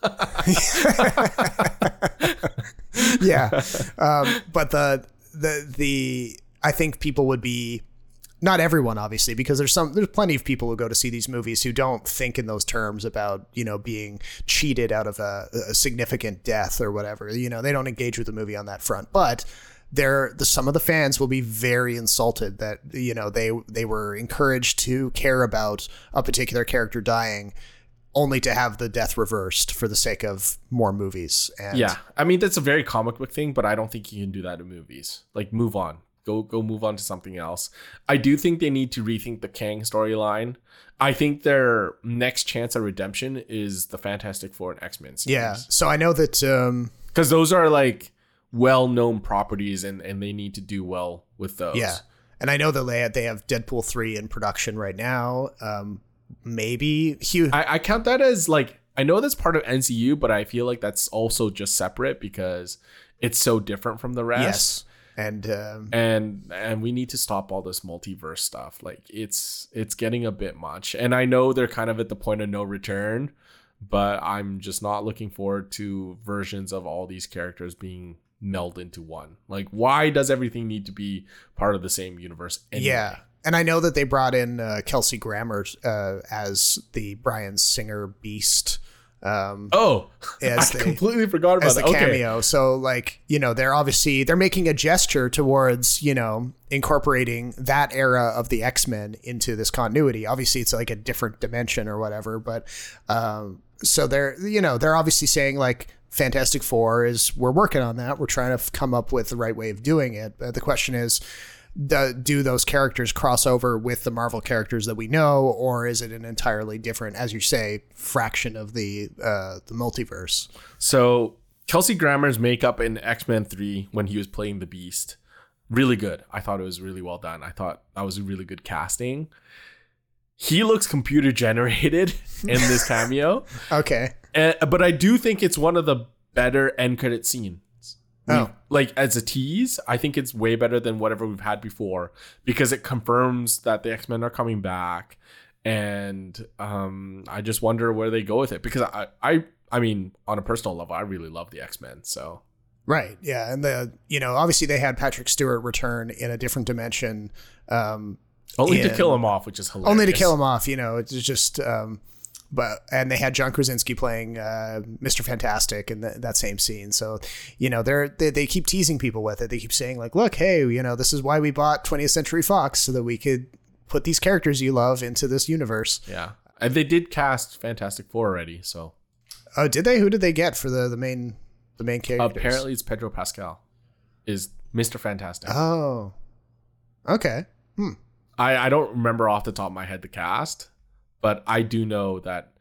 yeah, um, but the the the I think people would be not everyone obviously because there's some there's plenty of people who go to see these movies who don't think in those terms about you know being cheated out of a, a significant death or whatever. You know they don't engage with the movie on that front. But there the some of the fans will be very insulted that you know they they were encouraged to care about a particular character dying only to have the death reversed for the sake of more movies and yeah, I mean that's a very comic book thing, but I don't think you can do that in movies. Like move on, go go move on to something else. I do think they need to rethink the Kang storyline. I think their next chance at redemption is the Fantastic Four and X Men. yeah so i know that um because those are like well-known properties, and and they need to do well with those. Yeah, and I know that they have, they have Deadpool three in production right now. Um, maybe Hugh. I, I count that as like I know that's part of MCU, but I feel like that's also just separate because it's so different from the rest. yes, and um, and and we need to stop all this multiverse stuff like it's it's getting a bit much and i know they're kind of at the point of no return but i'm just not looking forward to versions of all these characters being melded into one like why does everything need to be part of the same universe anyway? yeah, and I know that they brought in uh, Kelsey Grammer uh, as the Bryan Singer Beast. Um, oh as i they- completely forgot about as the that okay cameo. So like, you know, they're obviously they're making a gesture towards, you know, incorporating that era of the X-Men into this continuity. Obviously it's like a different dimension or whatever, but um so they're you know, they're obviously saying like Fantastic 4 is we're working on that. We're trying to come up with the right way of doing it. But the question is do, do those characters cross over with the Marvel characters that we know, or is it an entirely different, as you say, fraction of the uh, the multiverse? So Kelsey Grammer's makeup in X Men Three when he was playing the Beast, really good. I thought it was really well done. I thought that was a really good casting. He looks computer generated in this cameo, Okay. Uh, but I do think it's one of the better end credit scenes. Oh. like as a tease, I think it's way better than whatever we've had before because it confirms that the X Men are coming back, and um, I just wonder where they go with it because I, I, I mean, on a personal level, I really love the X Men. So Right. Yeah. And the, you know, obviously they had Patrick Stewart return in a different dimension. Um, only to kill him off, which is hilarious. Only to kill him off, you know, it's just, um, but and they had John Krasinski playing uh, Mr. Fantastic in the, that same scene. So, you know, they're they, they keep teasing people with it. They keep saying like, "Look, hey, you know, this is why we bought 20th Century Fox so that we could put these characters you love into this universe." Yeah, and they did cast Fantastic Four already. So, oh, did they? Who did they get for the the main the main characters? Apparently, it's Pedro Pascal, is Mr. Fantastic. Oh, okay. Hmm. I I don't remember off the top of my head the cast, but I do know that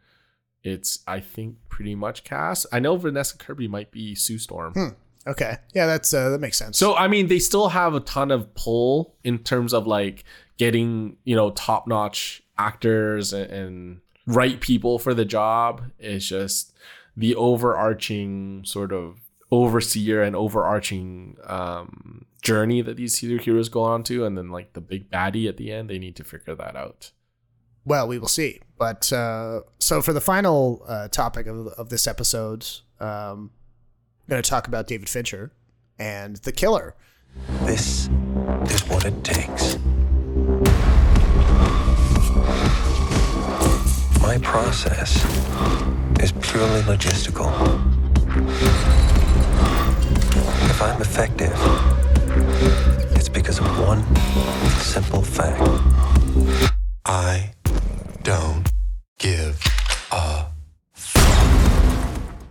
it's I think pretty much cast. I know Vanessa Kirby might be Sue Storm. Hmm. Okay, yeah, that's uh, that makes sense. So I mean, they still have a ton of pull in terms of like getting you know top notch actors and, and right people for the job. It's just the overarching sort of overseer and overarching um, journey that these heroes go on to, and then like the big baddie at the end, they need to figure that out. Well, we will see. But uh, so for the final uh, topic of, of this episode, um, I'm going to talk about David Fincher and The Killer. This is what it takes. My process is purely logistical. If I'm effective, it's because of one simple fact. I don't give a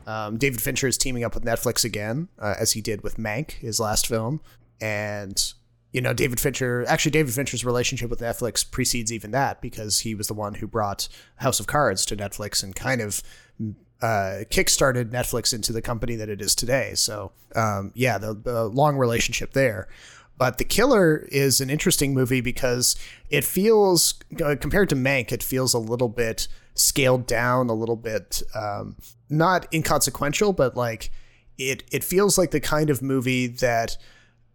um, David Fincher is teaming up with Netflix again, uh, as he did with Mank, his last film. And, you know, David Fincher, actually, David Fincher's relationship with Netflix precedes even that because he was the one who brought House of Cards to Netflix and kind of uh, kickstarted Netflix into the company that it is today. So, um, yeah, the, the long relationship there. But The Killer is an interesting movie because it feels, uh, compared to Mank, it feels a little bit scaled down, a little bit um, not inconsequential, but like it it feels like the kind of movie that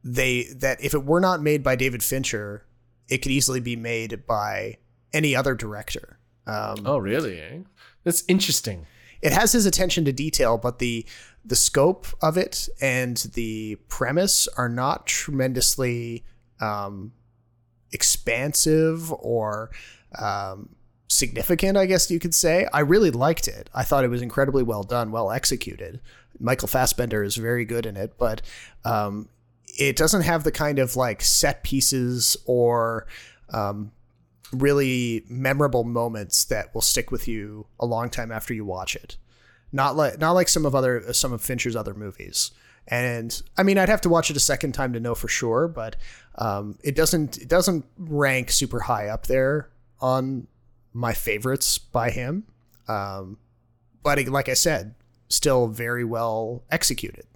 they that if it were not made by David Fincher, it could easily be made by any other director. Um, oh, really? Eh? That's interesting. It has his attention to detail, but the the scope of it and the premise are not tremendously um, expansive or um, significant, I guess you could say. I really liked it. I thought it was incredibly well done, well executed. Michael Fassbender is very good in it, but um, it doesn't have the kind of like set pieces or um, really memorable moments that will stick with you a long time after you watch it. Not like not like some of other some of Fincher's other movies. And I mean, I'd have to watch it a second time to know for sure, but um, it doesn't it doesn't rank super high up there on my favorites by him. Um, but like I said, still very well executed.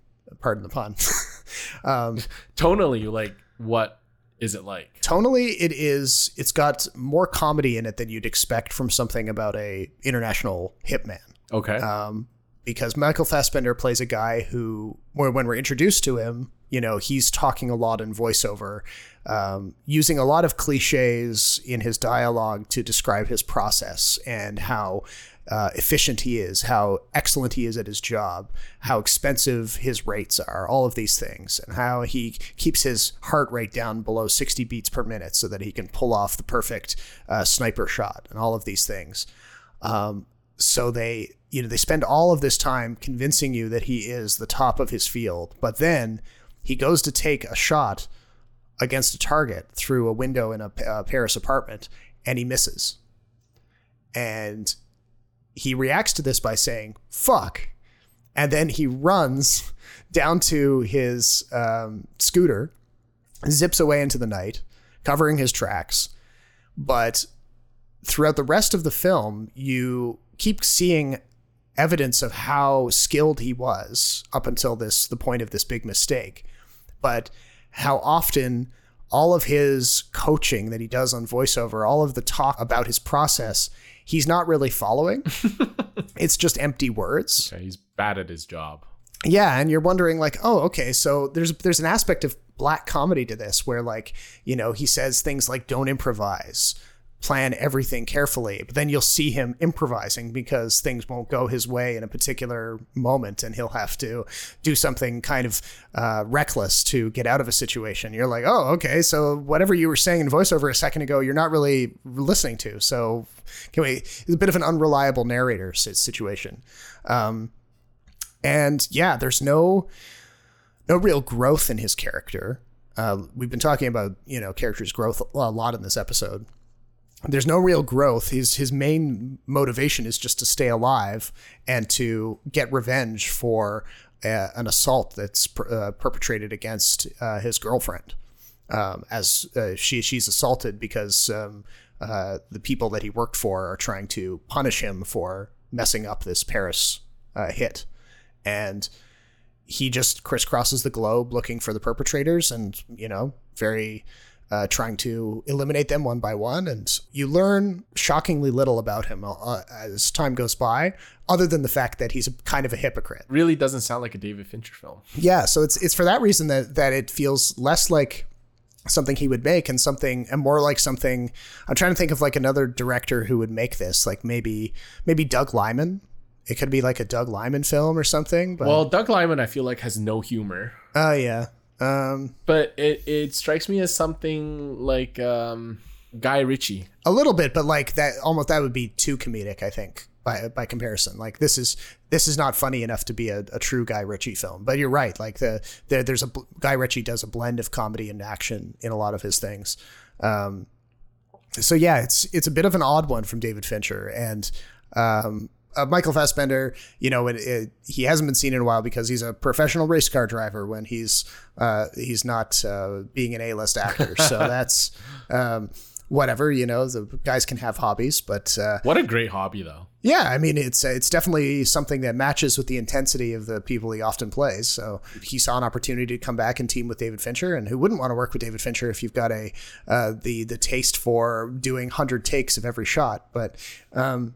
Pardon the pun. um, tonally, like what is it like? Tonally, it is. It's got more comedy in it than you'd expect from something about a international hitman. Okay. Um, because Michael Fassbender plays a guy who, when we're introduced to him, you know, he's talking a lot in voiceover, um, using a lot of cliches in his dialogue to describe his process and how uh, efficient he is, how excellent he is at his job, how expensive his rates are, all of these things, and how he keeps his heart rate down below 60 beats per minute so that he can pull off the perfect uh, sniper shot, and all of these things. Um, so they, you know, they spend all of this time convincing you that he is the top of his field, but then he goes to take a shot against a target through a window in a, a Paris apartment, and he misses. And he reacts to this by saying "fuck," and then he runs down to his um, scooter, zips away into the night, covering his tracks. But throughout the rest of the film, you keep seeing evidence of how skilled he was up until this the point of this big mistake. But how often all of his coaching that he does on voiceover, all of the talk about his process, he's not really following. it's just empty words. Okay, he's bad at his job. Yeah, and you're wondering like, oh, okay, so there's there's an aspect of black comedy to this where like, you know, he says things like don't improvise plan everything carefully. But then you'll see him improvising because things won't go his way in a particular moment, and he'll have to do something kind of uh, reckless to get out of a situation. You're like, oh, okay, so whatever you were saying in voiceover a second ago, you're not really listening to. So can we? It's a bit of an unreliable narrator situation. Um, and yeah, there's no no real growth in his character. Uh, we've been talking about you know characters' growth a lot in this episode. There's no real growth. His his main motivation is just to stay alive and to get revenge for uh, an assault that's per, uh, perpetrated against uh, his girlfriend. Um, as uh, she she's assaulted because um, uh, the people that he worked for are trying to punish him for messing up this Paris uh, hit, and he just crisscrosses the globe looking for the perpetrators, and you know, very uh, trying to eliminate them one by one. And you learn shockingly little about him uh, as time goes by, other than the fact that he's a, kind of a hypocrite. Really doesn't sound like a David Fincher film. Yeah, so it's it's for that reason that that it feels less like something he would make and something and more like something I'm trying to think of like another director who would make this like maybe maybe Doug Liman it could be like a Doug Liman film or something but Well, Doug Liman I feel like has no humor. oh yeah um But it, it strikes me as something like um, Guy Ritchie. a little bit but like that almost that would be too comedic I think by by comparison. Like this is this is not funny enough to be a, a true Guy Ritchie film. But you're right. Like the, the there's a Guy Ritchie does a blend of comedy and action in a lot of his things. Um so yeah it's it's a bit of an odd one from David Fincher. And um uh, Michael Fassbender, you know, it, it, he hasn't been seen in a while because he's a professional race car driver when he's uh, he's not uh, being an A-list actor. So that's um, whatever, you know. The guys can have hobbies, but uh, What a great hobby though. yeah, I mean, it's it's definitely something that matches with the intensity of the people he often plays. So he saw an opportunity to come back and team with David Fincher, and who wouldn't want to work with David Fincher if you've got a uh, the the taste for doing hundred takes of every shot? But um,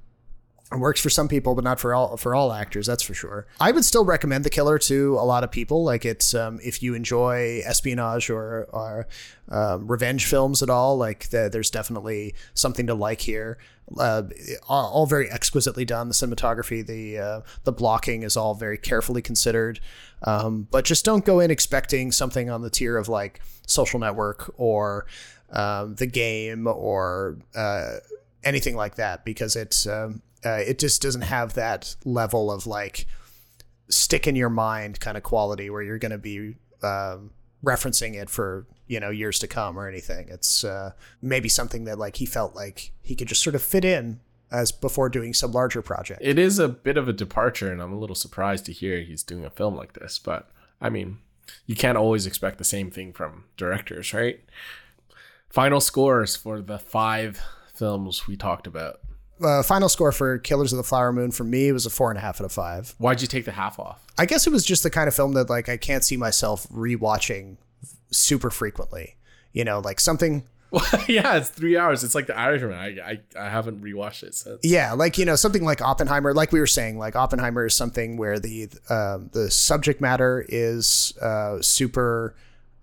it works for some people, but not for all for all actors. That's for sure. I would still recommend The Killer to a lot of people. Like it's um, if you enjoy espionage or or um, revenge films at all, like the, there's definitely something to like here. Uh, all, very exquisitely done. The cinematography, the uh, the blocking is all very carefully considered. Um, but just don't go in expecting something on the tier of like Social Network or um, The Game or uh, anything like that because it's um, uh, it just doesn't have that level of like stick in your mind kind of quality where you're going to be um, referencing it for you know years to come or anything. It's uh, maybe something that like he felt like he could just sort of fit in as before doing some larger project. It is a bit of a departure, and I'm a little surprised to hear he's doing a film like this. But I mean, you can't always expect the same thing from directors, right? Final scores for the five films we talked about. Uh, final score for Killers of the Flower Moon for me was a four and a half out of five. Why'd you take the half off? I guess it was just the kind of film that like I can't see myself rewatching super frequently. You know, like something yeah, it's three hours. It's like the Irishman. I I, I haven't rewatched it since. Yeah, like you know something like Oppenheimer. Like we were saying, like Oppenheimer is something where the um, the subject matter is uh, super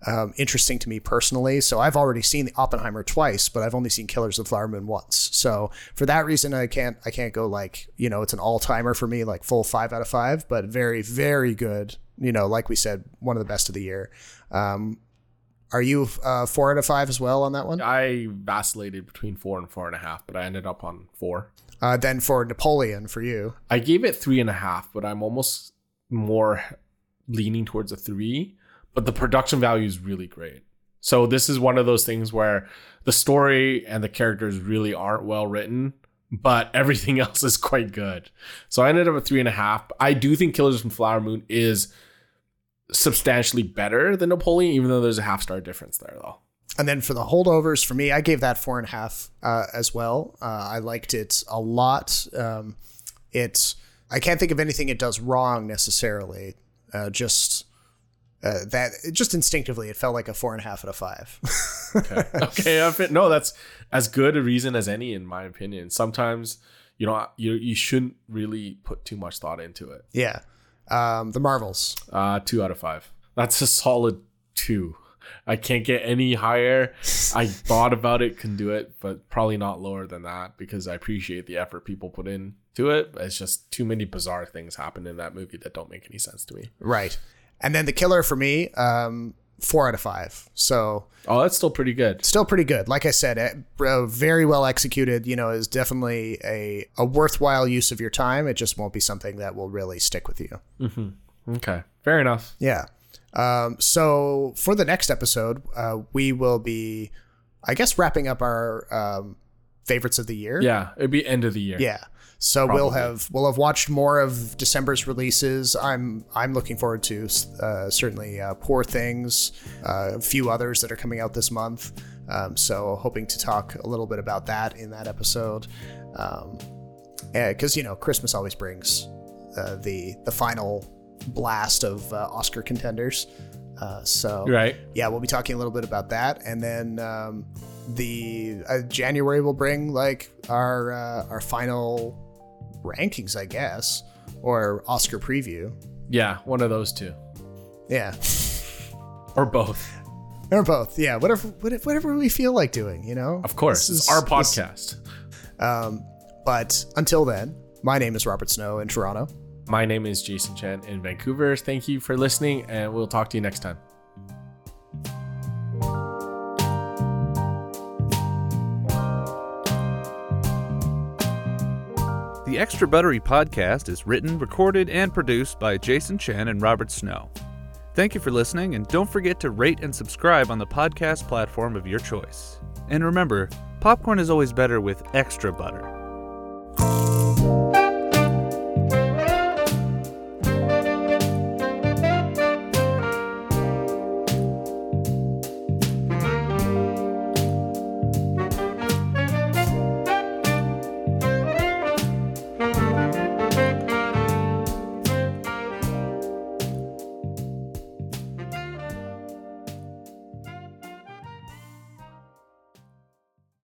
um, interesting to me personally. So I've already seen the Oppenheimer twice, but I've only seen Killers of the Flower Moon once. So for that reason, I can't I can't go like you know it's an all timer for me, like full five out of five, but very very good. You know, like we said, one of the best of the year. Um, are you uh, four out of five as well on that one? I vacillated between four and four and a half, but I ended up on four. Uh, then for Napoleon, for you, I gave it three and a half, but I'm almost more leaning towards a three. But the production value is really great. So this is one of those things where the story and the characters really aren't well written, but everything else is quite good. So I ended up at three and a half. I do think Killers from Flower Moon is substantially better than Napoleon, even though there's a half star difference there, though. And then for the holdovers, for me, I gave that four and a half uh, as well. Uh, I liked it a lot. Um, it's I can't think of anything it does wrong necessarily. Uh, just uh, that just instinctively, it felt like a four and a half out of five. okay, okay, I fit, no, that's as good a reason as any, in my opinion. Sometimes you know you you shouldn't really put too much thought into it. yeah. Um, the Marvels. Uh, two out of five. That's a solid two. I can't get any higher. I thought about it, can do it, but probably not lower than that because I appreciate the effort people put in to it. It's just too many bizarre things happen in that movie that don't make any sense to me. Right. And then the killer for me, um, four out of five. So oh, that's still pretty good. Still pretty good. Like I said, uh, very well executed. You know, is definitely a a worthwhile use of your time. It just won't be something that will really stick with you. Mm-hmm. Okay, fair enough. Yeah. Um, so for the next episode, uh, we will be, I guess, wrapping up our um, favorites of the year. Yeah, it'd be end of the year. Yeah. So Probably. we'll have we'll have watched more of December's releases. I'm I'm looking forward to uh, certainly uh, Poor Things, uh, a few others that are coming out this month. Um, so hoping to talk a little bit about that in that episode, because um, you know Christmas always brings uh, the the final blast of uh, Oscar contenders. Uh, so right, yeah, we'll be talking a little bit about that, and then um, the January will bring like our uh, our final rankings, I guess, or Oscar preview. Yeah, one of those two. Yeah. or both. Or both. Yeah, whatever whatever we feel like doing, you know? Of course. This it's our podcast. This, um, but until then, my name is Robert Snow in Toronto. My name is Jason Chen in Vancouver. Thank you for listening, and we'll talk to you next time. The Extra Buttery podcast is written, recorded, and produced by Jason Chen and Robert Snow. Thank you for listening, and don't forget to rate and subscribe on the podcast platform of your choice. And remember, popcorn is always better with extra butter.